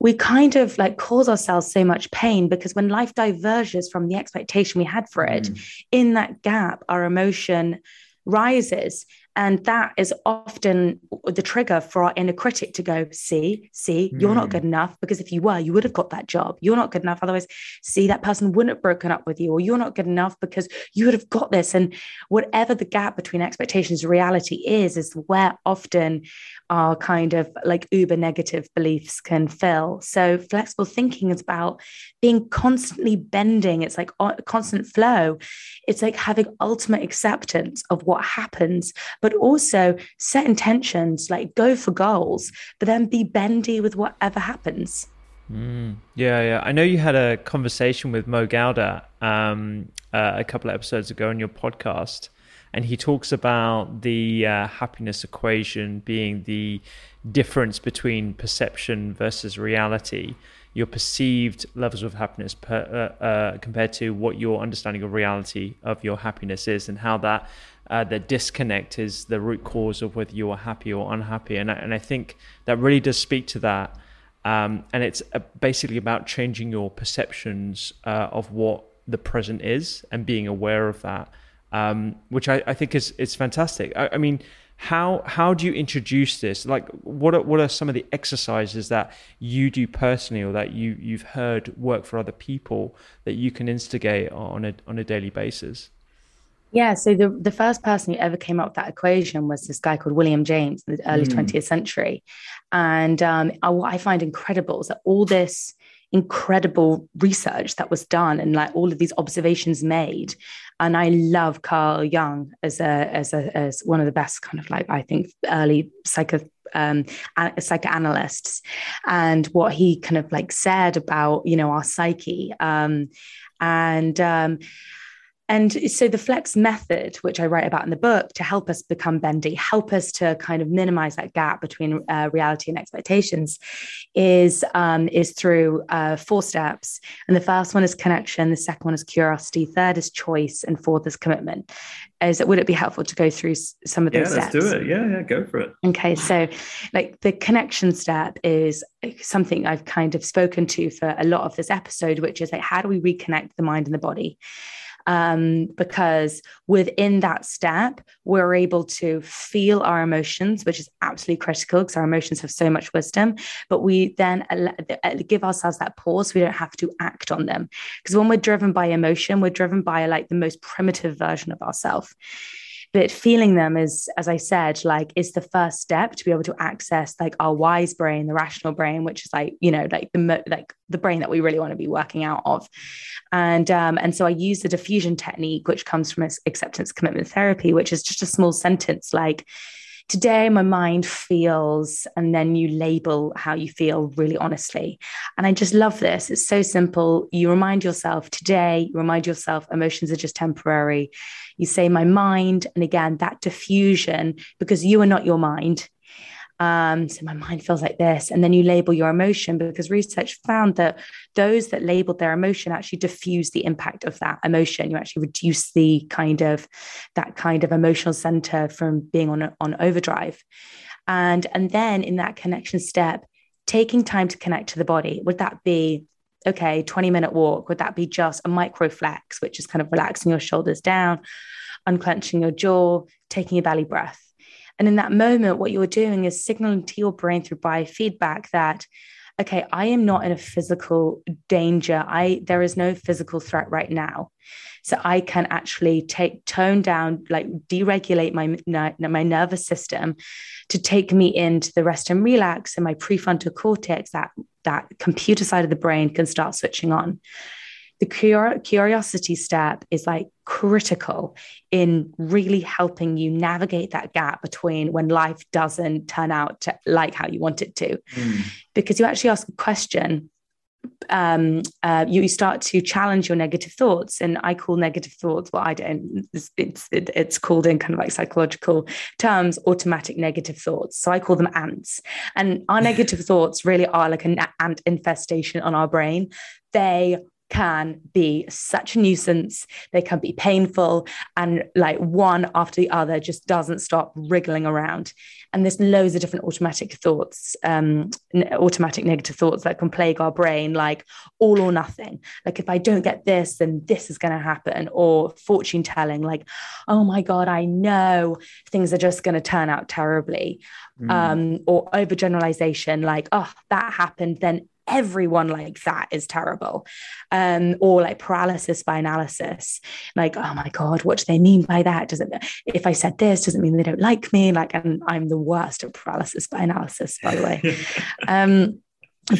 we kind of like cause ourselves so much pain because when life diverges from the expectation we had for it, mm. in that gap, our emotion rises And that is often the trigger for our inner critic to go, see, see, mm. you're not hmm. good enough. Because if you were, you would have got that job. You're not good enough. Otherwise, see, that person wouldn't have broken up with you, or you're not good enough because you would have got this. And whatever the gap between expectations and reality is, is where often our kind of like uber negative beliefs can fill. So flexible thinking is about being constantly bending. It's like a constant flow. It's like having ultimate acceptance of what happens, but also set intentions, like go for goals, but then be bendy with whatever happens. Mm, yeah, yeah. I know you had a conversation with Mo Gawdat um, uh, a couple of episodes ago on your podcast and he talks about the uh, happiness equation being the difference between perception versus reality your perceived levels of happiness per, uh, uh, compared to what your understanding of reality of your happiness is and how that uh, the disconnect is the root cause of whether you are happy or unhappy and I, and I think that really does speak to that um, and it's uh, basically about changing your perceptions uh, of what the present is and being aware of that um, which I, I, think is is fantastic. I, I, mean, how how do you introduce this? Like, what are, what are some of the exercises that you do personally, or that you you've heard work for other people that you can instigate on a on a daily basis? Yeah, so the, the first person who ever came up with that equation was this guy called William James in the early mm. 20th century. And um, what I find incredible is that all this incredible research that was done and like all of these observations made. And I love Carl Jung as a as a as one of the best kind of like I think early psycho um, psychoanalysts. And what he kind of like said about you know our psyche um, and um, and so the flex method, which I write about in the book to help us become bendy, help us to kind of minimize that gap between uh, reality and expectations, is um, is through uh, four steps. And the first one is connection, the second one is curiosity, third is choice, and fourth is commitment. Is would it be helpful to go through some of those yeah, steps? let's do it. Yeah, yeah, go for it. Okay, so like the connection step is something I've kind of spoken to for a lot of this episode, which is like how do we reconnect the mind and the body? Um, because within that step, we're able to feel our emotions, which is absolutely critical because our emotions have so much wisdom. But we then give ourselves that pause we don't have to act on them. Because when we're driven by emotion, we're driven by like the most primitive version of ourselves but feeling them is as i said like is the first step to be able to access like our wise brain the rational brain which is like you know like the mo- like the brain that we really want to be working out of. And um, and so i use the defusion technique which comes from acceptance commitment therapy which is just a small sentence like today my mind feels and then you label how you feel really honestly. And i just love this. It's so simple. You remind yourself today you remind yourself emotions are just temporary. You say my mind and again that defusion because you are not your mind um, so my mind feels like this. And then you label your emotion because research found that those that labeled their emotion actually diffuse the impact of that emotion. You actually reduce the kind of that kind of emotional center from being on, on overdrive. And, and then in that connection step, taking time to connect to the body, would that be okay, 20 minute walk? Would that be just a micro flex, which is kind of relaxing your shoulders down, unclenching your jaw, taking a belly breath? And in that moment, what you're doing is signaling to your brain through biofeedback that, okay, I am not in a physical danger. I there is no physical threat right now. So I can actually take tone down, like deregulate my my nervous system to take me into the rest and relax, and my prefrontal cortex, that that computer side of the brain, can start switching on the curiosity step is like critical in really helping you navigate that gap between when life doesn't turn out to like how you want it to. Mm. because you actually ask a question um, uh, you start to challenge your negative thoughts and i call negative thoughts well i don't it's, it's, it's called in kind of like psychological terms automatic negative thoughts. So i call them ants. And our negative thoughts really are like an ant infestation on our brain. They can be such a nuisance. They can be painful. And like one after the other just doesn't stop wriggling around. And there's loads of different automatic thoughts, um, automatic negative thoughts that can plague our brain, like all or nothing. Like if I don't get this, then this is going to happen. Or fortune telling, like, oh my God, I know things are just going to turn out terribly. Mm. Um, or overgeneralization, like, oh, that happened, then everyone like that is terrible. Um or like paralysis by analysis. Like oh my god what do they mean by that? Does it if i said this doesn't mean they don't like me? Like and i'm the worst at paralysis by analysis by the way. Um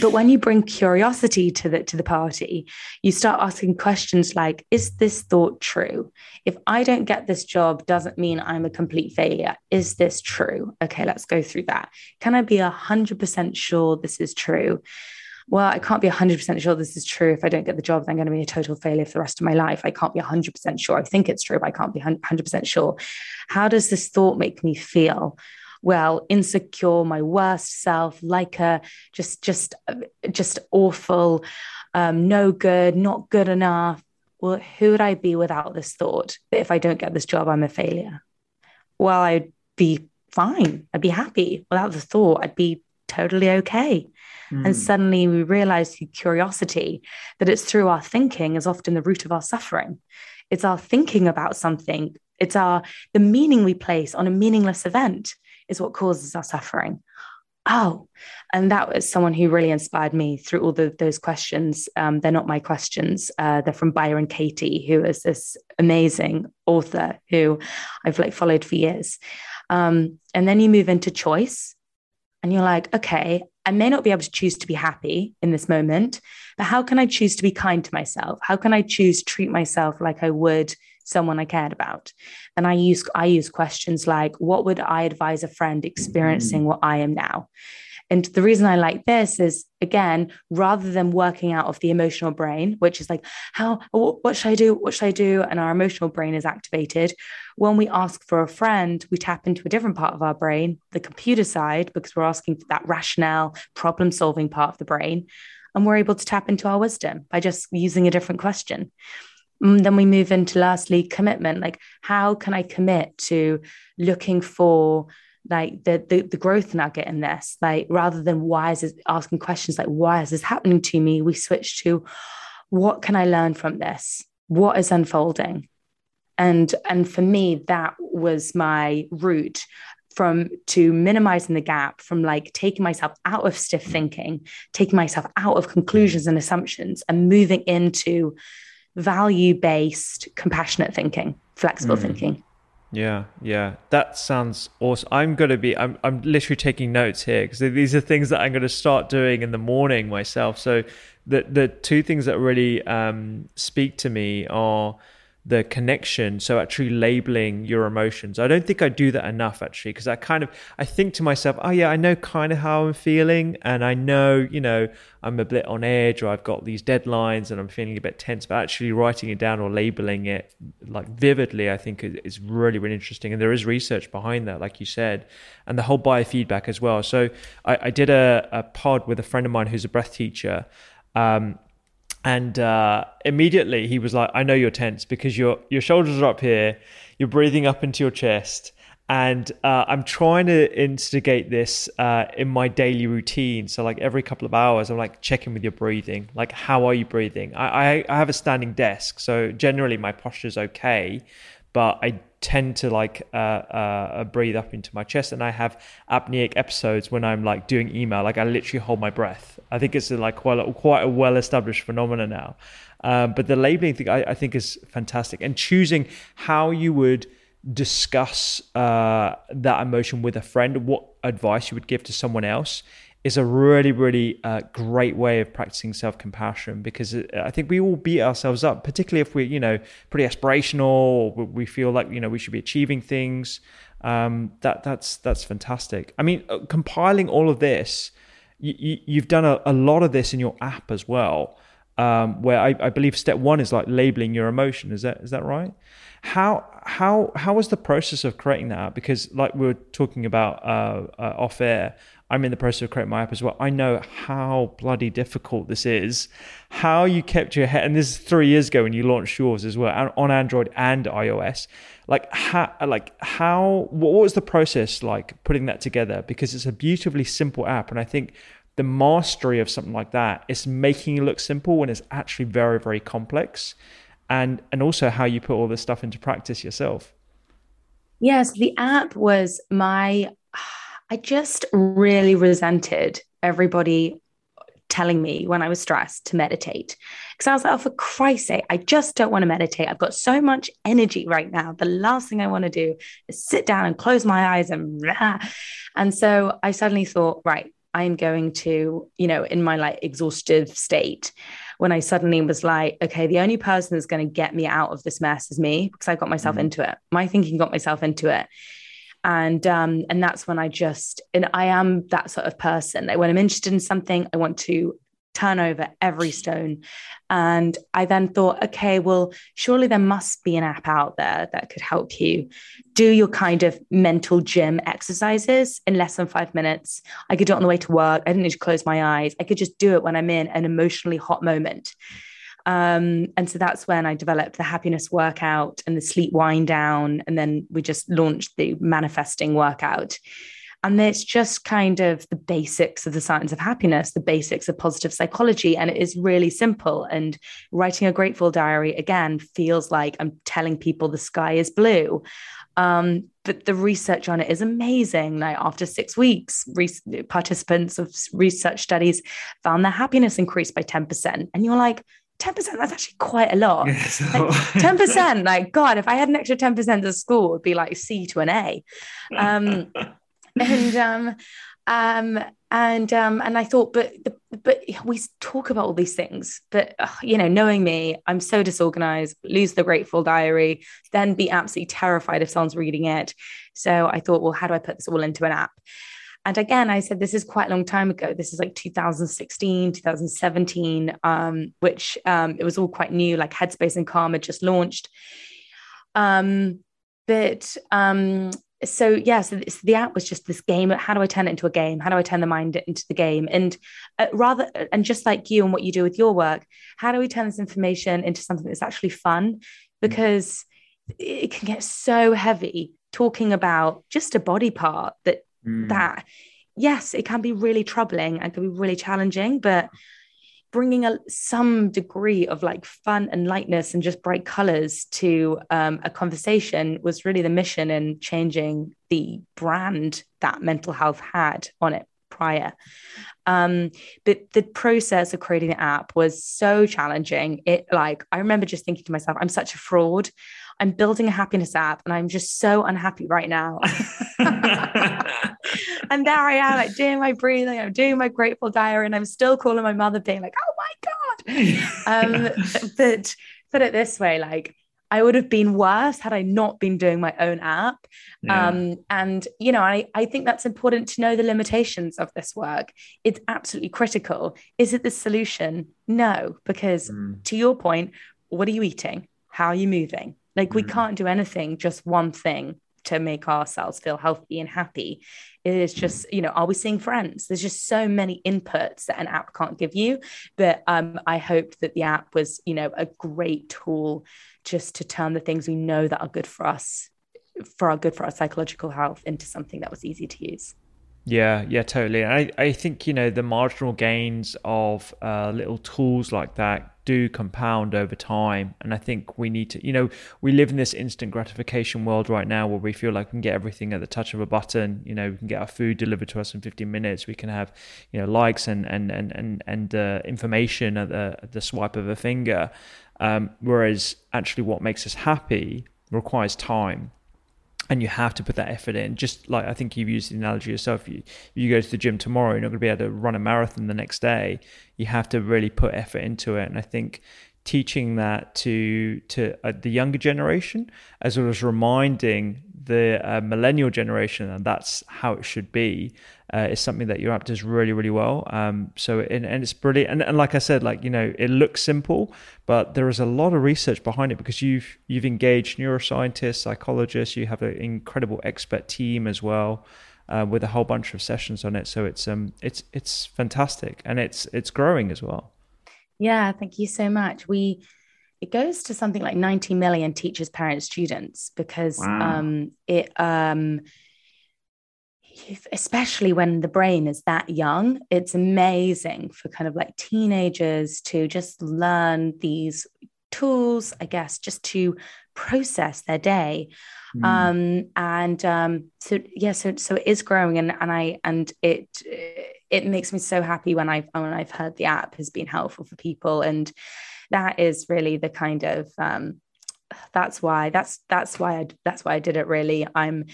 but when you bring curiosity to the to the party you start asking questions like is this thought true? If i don't get this job doesn't mean i'm a complete failure. Is this true? Okay let's go through that. Can i be 100% sure this is true well, I can't be 100% sure this is true. If I don't get the job, then I'm going to be a total failure for the rest of my life. I can't be 100% sure. I think it's true, but I can't be 100% sure. How does this thought make me feel? Well, insecure, my worst self, like a just, just, just awful, um, no good, not good enough. Well, who would I be without this thought? That if I don't get this job, I'm a failure. Well, I'd be fine. I'd be happy without the thought. I'd be totally okay. Mm. And suddenly we realize through curiosity that it's through our thinking is often the root of our suffering. It's our thinking about something, it's our the meaning we place on a meaningless event is what causes our suffering. Oh, and that was someone who really inspired me through all the, those questions. Um, they're not my questions. Uh, they're from Byron Katie, who is this amazing author who I've like followed for years. Um, and then you move into choice, and you're like, okay, I may not be able to choose to be happy in this moment, but how can I choose to be kind to myself? How can I choose to treat myself like I would someone I cared about? And I use I use questions like, what would I advise a friend experiencing mm-hmm. what I am now? And the reason I like this is again, rather than working out of the emotional brain, which is like, how, what should I do? What should I do? And our emotional brain is activated. When we ask for a friend, we tap into a different part of our brain, the computer side, because we're asking for that rationale, problem solving part of the brain. And we're able to tap into our wisdom by just using a different question. And mm, then we move into lastly commitment like how can i commit to looking for like the, the the growth nugget in this like rather than why is this asking questions like why is this happening to me? We switch to what can i learn from this? What is unfolding? And and for me that was my route from to minimizing the gap from like taking myself out of stiff thinking taking myself out of conclusions and assumptions and moving into value based compassionate thinking flexible mm. thinking yeah, yeah, that sounds awesome. I'm gonna be. I'm. I'm literally taking notes here because these are things that I'm gonna start doing in the morning myself. So, the the two things that really um, speak to me are the connection so actually labeling your emotions. I don't think i do that enough actually because i kind of i think to myself oh yeah i know kind of how i'm feeling and i know you know i'm a bit on edge or i've got these deadlines and i'm feeling a bit tense but actually writing it down or labeling it like vividly i think is really really interesting and there is research behind that like you said and the whole biofeedback as well. So i, I did a, a pod with a friend of mine who's a breath teacher um, and uh, immediately he was like, "I know you're tense because your your shoulders are up here, you're breathing up into your chest, and uh, I'm trying to instigate this uh, in my daily routine. So like every couple of hours, I'm like checking with your breathing, like how are you breathing? I I, I have a standing desk, so generally my posture is okay, but I tend to like uh, uh, breathe up into my chest and i have apneic episodes when i'm like doing email like i literally hold my breath i think it's like quite a, quite a well established phenomenon now um, but the labeling thing I, I, think is fantastic and choosing how you would discuss uh, that emotion with a friend what advice you would give to someone else is a really, really uh, great way of practicing self compassion because I think we all beat ourselves up, particularly if we're, you know, pretty aspirational we feel like, you know, we should be achieving things. Um, that that's that's fantastic. I mean, uh, compiling all of this, you, have done a, a, lot of this in your app as well. um, where I, I, believe step one is like labeling your emotion. Is that is that right? How how how was the process of creating that? Because like we were talking about uh, uh, off air, I'm in the process of creating my app as well. I know how bloody difficult this is. How you kept your head, and this is three years ago when you launched yours as well on Android and iOS. Like how, like how, what was the process like putting that together? Because it's a beautifully simple app, and I think the mastery of something like that is making it look simple when it's actually very, very complex, and and also how you put all this stuff into practice yourself. Yes, the app was my I just really resented everybody telling me when I was stressed to meditate. Because I was like, oh, for Christ's sake, I just don't want to meditate. I've got so much energy right now. The last thing I want to do is sit down and close my eyes and blah. and so I suddenly thought, right, I'm going to, you know, in my like exhaustive state, when I suddenly was like, okay, the only person that's going to get me out of this mess is me because I got myself mm-hmm. into it. My thinking got myself into it and um, and that's when I just and I am that sort of person. Like when I'm interested in something, I want to turn over every stone. And I then thought, okay, well, surely there must be an app out there that could help you do your kind of mental gym exercises in less than five minutes. I could do it on the way to work. I didn't need to close my eyes. I could just do it when I'm in an emotionally hot moment. Um, and so that's when I developed the happiness workout and the sleep wind down. And then we just launched the manifesting workout. And it's just kind of the basics of the science of happiness, the basics of positive psychology. And it is really simple. And writing a grateful diary, again, feels like I'm telling people the sky is blue. Um, but the research on it is amazing. Like after six weeks, re- participants of research studies found their happiness increased by 10%. And you're like, 10% that's actually quite a lot. Yeah, so... like 10% like god if i had an extra 10% at school it would be like c to an a. Um, and um, um, and um, and i thought but but we talk about all these things but you know knowing me i'm so disorganized lose the grateful diary then be absolutely terrified if someone's reading it. So i thought well how do i put this all into an app and again, I said this is quite a long time ago. This is like 2016, 2017, um, which um, it was all quite new. Like Headspace and Calm had just launched. Um, but um, so yeah, so, so, the app was just this game. How do I turn it into a game? How do I turn the mind into the game? And uh, rather, and just like you and what you do with your work, how do we turn this information into something that's actually fun? Because it can get so heavy talking about just a body part that mm. that yes it can be really troubling and can be really challenging but bringing a some degree of like fun and lightness and just bright colors to um, a conversation was really the mission in changing the brand that mental health had on it prior um, but the process of creating the app was so challenging it like i remember just thinking to myself i'm such a fraud I'm building a happiness app and I'm just so unhappy right now. and there I am, like doing my breathing, I'm doing my grateful diary, and I'm still calling my mother, being like, oh my God. um, but put it this way, like, I would have been worse had I not been doing my own app. Yeah. Um, and, you know, I, I think that's important to know the limitations of this work. It's absolutely critical. Is it the solution? No, because mm. to your point, what are you eating? How are you moving? Like mm. we can't do anything, just one thing to make ourselves feel healthy and happy. It is just, you know, are we seeing friends? There's just so many inputs that an app can't give you. But um, I hope that the app was, you know, a great tool just to turn the things we know that are good for us, for our good for our psychological health, into something that was easy to use. Yeah, yeah, totally. I, I think, you know, the marginal gains of uh, little tools like that do compound over time. And I think we need to, you know, we live in this instant gratification world right now where we feel like we can get everything at the touch of a button. You know, we can get our food delivered to us in 15 minutes. We can have, you know, likes and, and, and, and, and uh, information at the, at the swipe of a finger. Um, whereas actually what makes us happy requires time and you have to put that effort in. Just like I think you've used the analogy yourself. You you go to the gym tomorrow, you're not going to be able to run a marathon the next day. You have to really put effort into it. And I think teaching that to to uh, the younger generation, as well as reminding the uh, millennial generation, and that's how it should be, uh, is something that your app does really, really well. Um, so, and, and it's brilliant. And, and like I said, like you know, it looks simple, but there is a lot of research behind it because you've you've engaged neuroscientists, psychologists, you have an incredible expert team as well. Uh, with a whole bunch of sessions on it, so it's um it's it's fantastic and it's it's growing as well. Yeah, thank you so much. We it goes to something like 90 million teachers, parents, students because wow. um, it um, especially when the brain is that young, it's amazing for kind of like teenagers to just learn these tools, I guess, just to process their day. Mm. Um, and um, so yeah, so so it is growing, and and I and it it makes me so happy when I've when I've heard the app has been helpful for people, and that is really the kind of um, that's why that's that's why I that's why I did it. Really, I'm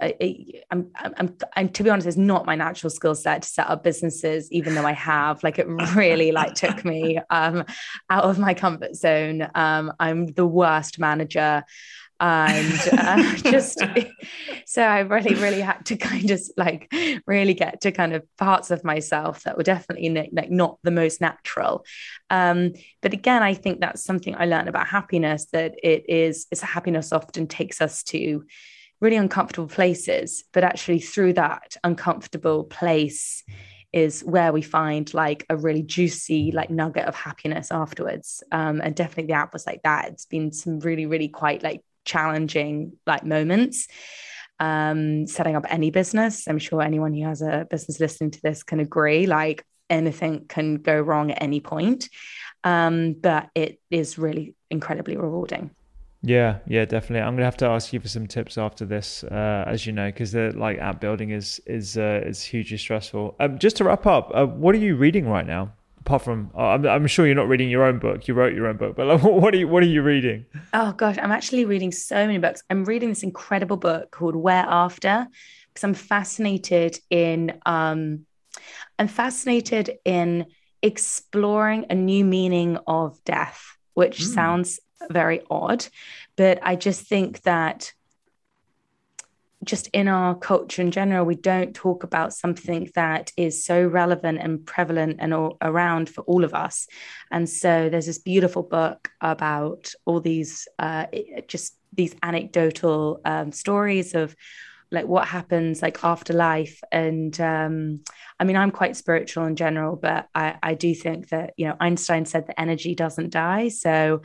I, I'm, I'm, I'm, to be honest, it's not my natural skill set to set up businesses, even though I have. Like, it really like took me um, out of my comfort zone. Um, I'm the worst manager and uh, just so I really, really had to kind of like really get to kind of parts of myself that were definitely like not the most natural. Um, but again, I think that's something I learned about happiness that it is, it's happiness often takes us to really uncomfortable places, but actually through that uncomfortable place is where we find like a really juicy like nugget of happiness afterwards um, and definitely the app was like that it's been some really really quite like challenging like moments um, setting up any business. I'm sure anyone who has a business listening to this can agree. Like anything can go wrong at any point, um, but it is really incredibly rewarding. Yeah, yeah, definitely. I'm gonna have to ask you for some tips after this, uh, as you know, because the like app building is is uh, is hugely stressful. Um, just to wrap up, uh, what are you reading right now? Apart from uh, I'm, I'm, sure you're not reading your own book. You wrote your own book but like, what are you what are you reading? Oh gosh i'm actually reading so many books. I'm reading this incredible book called where after because i'm fascinated in um i'm fascinated in exploring a new meaning of death which mm. sounds very odd but i just think that just in our culture in general, we don't talk about something that is so relevant and prevalent and all around for all of us. And so there's this beautiful book about all these uh, just these anecdotal um, stories of like what happens like after life and um, i mean i'm quite spiritual in general but I, I do think that you know einstein said that energy doesn't die. So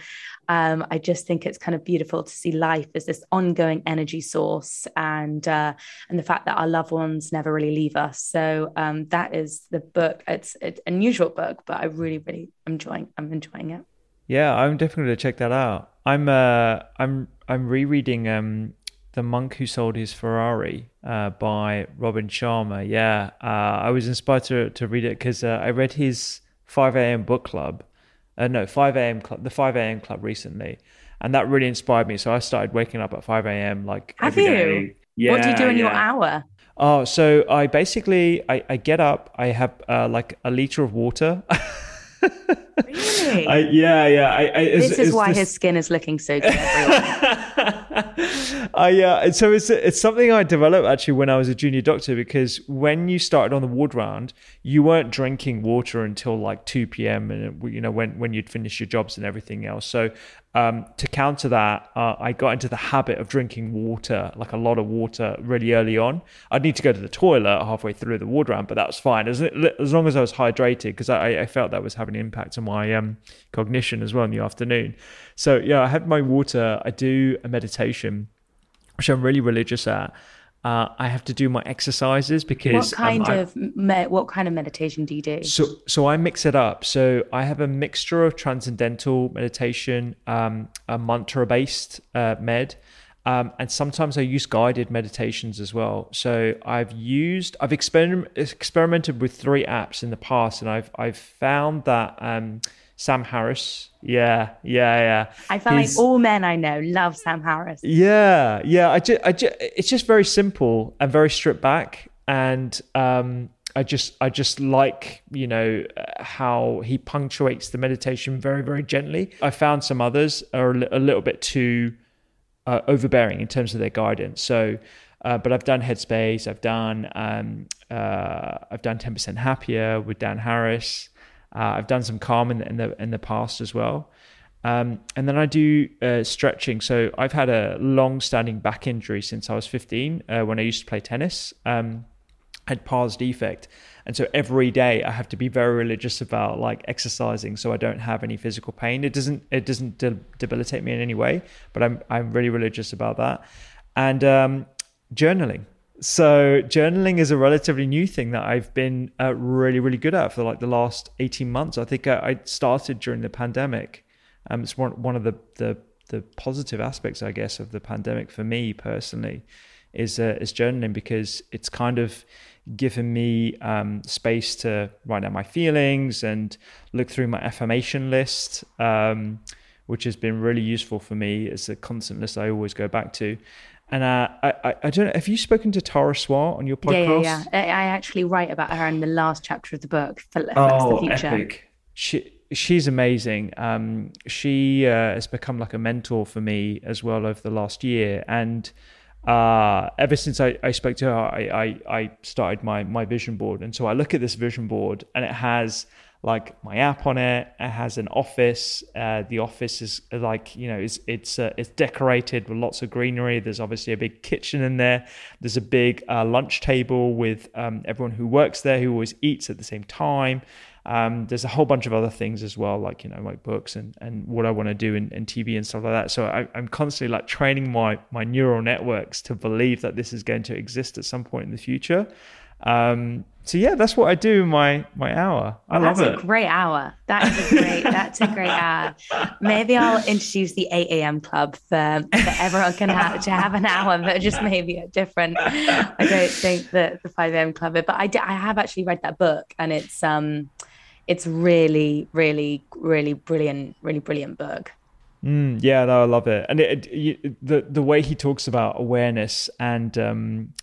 um, i just think it's kind of beautiful to see life as this ongoing energy source and uh, and the fact that our loved ones never really leave us. So um, that is the book. It's, an unusual book but i really really enjoying i'm enjoying it. Yeah i'm definitely going to check that out. I'm uh i'm i'm rereading um the Monk Who Sold His Ferrari uh, by Robin Sharma. Yeah, uh, I was inspired to, to read it because uh, I read his 5 a.m. book club. Uh, no, 5 a.m. club, the 5 a.m. club recently. And that really inspired me. So I started waking up at 5 a.m. like Have you? Day. Yeah, what do you do in yeah. your hour? Oh, so I basically I, I get up. I have uh, like a liter of water. really? I, yeah, yeah. I, I, this it's, is why this... his skin is looking so good. I uh, so it's it's something I developed actually when I was a junior doctor because when you started on the ward round, you weren't drinking water until like two p.m. and you know when when you'd finish your jobs and everything else. So um, to counter that, uh, I got into the habit of drinking water, like a lot of water, really early on. I'd need to go to the toilet halfway through the ward round, but that was fine as, as long as I was hydrated because I, I, felt that was having an impact on my um, cognition as well in the afternoon. So yeah, I had my water. I do a meditation, which I'm really religious at. Uh, I have to do my exercises because what kind um, of me- what kind of meditation do you do? So so I mix it up. So I have a mixture of transcendental meditation, um, a mantra based uh, med, um, and sometimes I use guided meditations as well. So I've used I've exper- experimented with three apps in the past, and I've I've found that um, Sam Harris. Yeah, yeah, yeah. I feel He's, like all men I know love Sam Harris. Yeah, yeah. I just, I just, it's just very simple and very stripped back, and um, I just I just like you know how he punctuates the meditation very very gently. I found some others are a, little bit too uh, overbearing in terms of their guidance. So, uh, but I've done Headspace. I've done um, uh, I've done Ten Percent Happier with Dan Harris. Uh, I've done some Calm in the, in the in the past as well. Um, and then I do uh, stretching. So I've had a long-standing back injury since I was 15 uh, when I used to play tennis. Um, had pars defect, and so every day I have to be very religious about like exercising, so I don't have any physical pain. It doesn't it doesn't de- debilitate me in any way, but I'm I'm really religious about that. And um, journaling. So journaling is a relatively new thing that I've been uh, really really good at for like the last 18 months. I think I, I started during the pandemic um, it's one one of the, the the positive aspects, I guess, of the pandemic for me personally is uh, is journaling because it's kind of given me um, space to write down my feelings and look through my affirmation list, um, which has been really useful for me. It's a constant list I always go back to. And uh, I, I don't know. Have you spoken to Tara Swart on your podcast? Yeah, yeah, yeah. I actually write about her in the last chapter of the book. For, oh, the future. epic! She she's amazing. Um, she uh, has become like a mentor for me as well over the last year, and uh, ever since I, I spoke to her, I, I, I started my my vision board, and so I look at this vision board, and it has like my app on it. It has an office. Uh, the office is like you know it's it's uh, it's decorated with lots of greenery. There's obviously a big kitchen in there. There's a big uh, lunch table with um, everyone who works there who always eats at the same time. Um, there's a whole bunch of other things as well, like you know, like books and, and what I want to do in, in TV and stuff like that. So I, am constantly like training my my neural networks to believe that this is going to exist at some point in the future. Um, so yeah, that's what I do in my my hour. I love it. That's a great hour. That is a great. that's a great hour. Maybe I'll introduce the eight a.m. club for, for everyone can have to have an hour, but just maybe a different. I don't think that the five a.m. club. But I I have actually read that book, and it's um it's really, really, really brilliant, really brilliant book. Mm, yeah, no, I love it, and it, it, the the way he talks about awareness and um,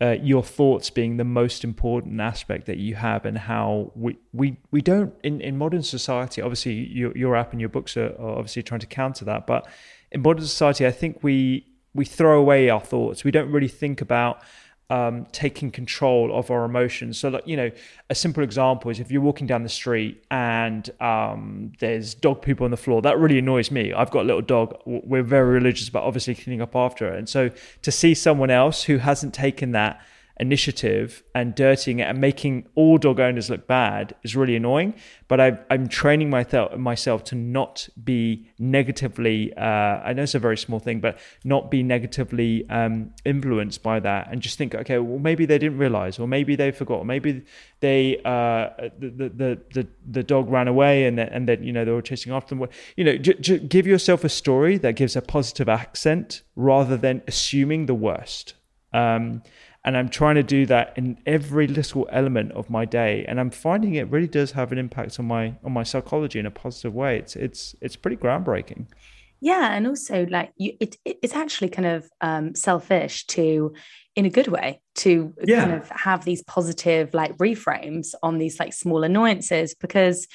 uh, your thoughts being the most important aspect that you have, and how we we we don't in, in modern society. Obviously, your your app and your books are, are obviously trying to counter that, but in modern society, I think we we throw away our thoughts. We don't really think about um, taking control of our emotions. So, like, you know, a simple example is if you're walking down the street and um, there's dog poop on the floor, that really annoys me. I've got a little dog. We're very religious about obviously cleaning up after it. And so to see someone else who hasn't taken that initiative and dirtying it and making all dog owners look bad is really annoying. But I, am training myself myself to not be negatively. Uh, I know it's a very small thing, but not be negatively um, influenced by that, and just think, okay, well maybe they didn't realize, or maybe they forgot, or maybe they uh, the, the the the dog ran away, and then, and then you know they were chasing after them. You know, j- j- give yourself a story that gives a positive accent rather than assuming the worst. Um, and I'm trying to do that in every little element of my day and I'm finding it really does have an impact on my on my psychology in a positive way it's it's it's pretty groundbreaking yeah and also like you it, it's actually kind of um selfish to in a good way to yeah. kind of have these positive like reframes on these like small annoyances because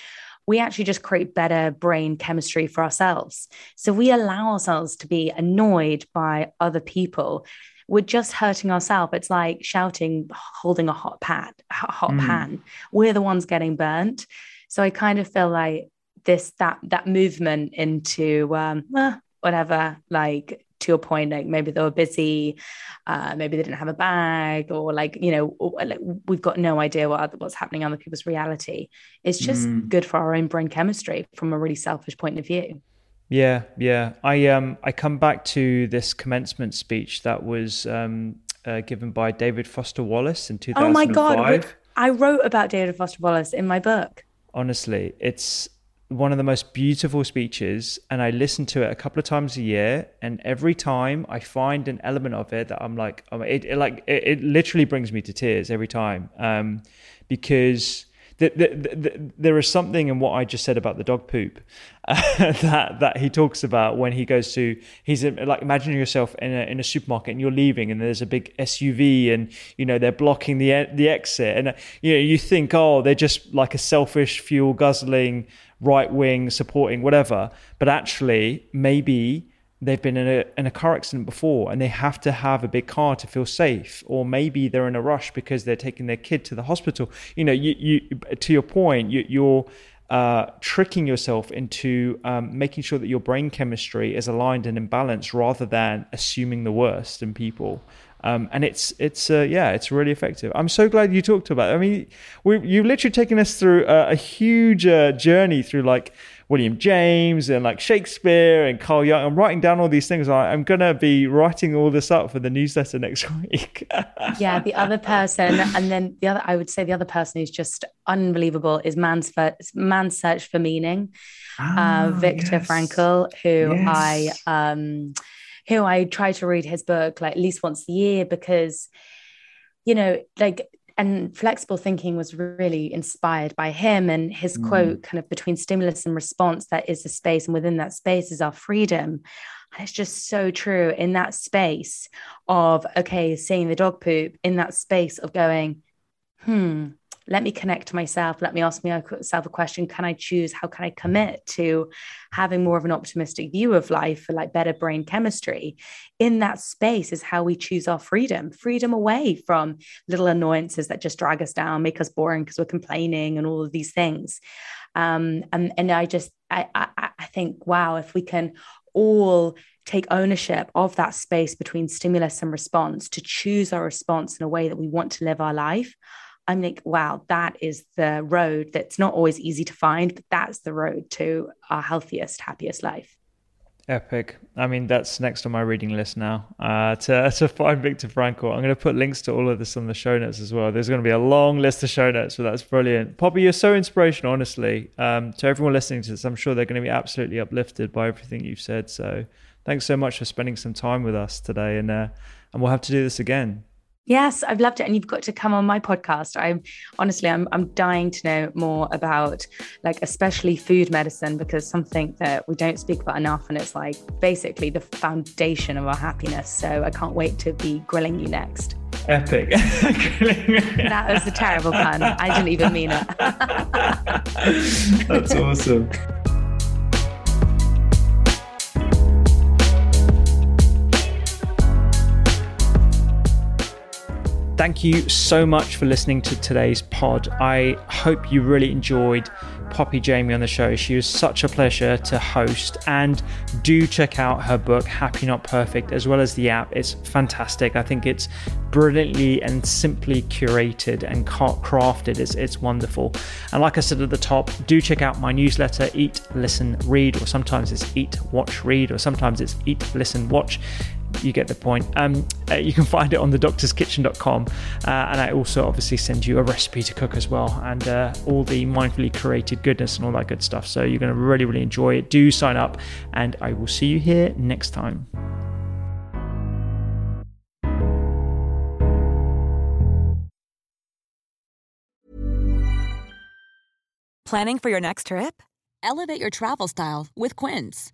we actually just create better brain chemistry for ourselves. So we allow ourselves to be annoyed by other people we're just hurting ourselves. It's like shouting, holding a hot pan, hot mm. pan. We're the ones getting burnt. So I kind of feel like this that that movement into um, eh, whatever, like to your point, like maybe they were busy, uh, maybe they didn't have a bag, or like you know, or, like, we've got no idea what what's happening in other people's reality. It's just mm. good for our own brain chemistry from a really selfish point of view. Yeah, yeah. I um I come back to this commencement speech that was um uh, given by David Foster Wallace in 2005. Oh my god, I wrote about David Foster Wallace in my book. Honestly, it's one of the most beautiful speeches and I listen to it a couple of times a year and every time I find an element of it that I'm like it, it like it, it, literally brings me to tears every time um, because the, the, the, there is something in what I just said about the dog poop uh, that that he talks about when he goes to he's like imagine yourself in a in a supermarket and you're leaving and there's a big SUV and you know they're blocking the the exit. And you know you think oh they're just like a selfish fuel guzzling right wing supporting whatever. But actually maybe they've been in a, in a car accident before and they have to have a big car to feel safe or maybe they're in a rush because they're taking their kid to the hospital you know you, you to your point you, you're uh, tricking yourself into um, making sure that your brain chemistry is aligned and in balance rather than assuming the worst in people um, and it's it's uh, yeah it's really effective. I'm so glad you talked about. It. I mean, we, you've literally taken us through a, a huge uh, journey through like William James and like Shakespeare and Carl Jung. I'm writing down all these things. I'm going to be writing all this up for the newsletter next week. yeah, the other person, and then the other, I would say the other person who's just unbelievable is Man's, Man's Search for Meaning, uh, ah, Viktor yes. Frankl, who yes. I, um, who I try to read his book like at least once a year because, you know, like and flexible thinking was really inspired by him and his mm. quote kind of between stimulus and response that is the space and within that space is our freedom and it's just so true in that space of okay seeing the dog poop in that space of going hmm let me connect to myself. Let me ask myself a question. Can i choose? How can i commit to having more of an optimistic view of life for like better brain chemistry? In that space is how we choose our freedom freedom away from little annoyances that just drag us down make us boring because we're complaining and all of these things. Um, and and i just I, I i think wow if we can all take ownership of that space between stimulus and response to choose our response in a way that we want to live our life I'm like, wow, that is the road that's not always easy to find, but that's the road to our healthiest, happiest life. Epic. I mean, that's next on my reading list now. Uh, to to find Viktor Frankl, I'm going to put links to all of this on the show notes as well. There's going to be a long list of show notes, but that's brilliant. Poppy, you're so inspirational, honestly. Um, to everyone listening to this, I'm sure they're going to be absolutely uplifted by everything you've said. So, thanks so much for spending some time with us today, and uh, and we'll have to do this again. Yes, I've loved it, and you've got to come on my podcast. I'm honestly, I'm I'm dying to know more about, like, especially food medicine because something that we don't speak about enough, and it's like basically the foundation of our happiness. So I can't wait to be grilling you next. Epic. that was a terrible pun. I didn't even mean it. That's awesome. Thank you so much for listening to today's pod. I hope you really enjoyed Poppy Jamie on the show. She was such a pleasure to host. And do check out her book, Happy Not Perfect, as well as the app. It's fantastic. I think it's brilliantly and simply curated and crafted. It's, it's wonderful. And like I said at the top, do check out my newsletter, Eat, Listen, Read, or sometimes it's Eat, Watch, Read, or sometimes it's Eat, Listen, Watch you get the point. Um, uh, you can find it on thedoctorskitchen.com, uh, and I also obviously send you a recipe to cook as well, and uh, all the mindfully created goodness and all that good stuff. So you're going to really, really enjoy it. Do sign up, and I will see you here next time. Planning for your next trip? Elevate your travel style with Quince.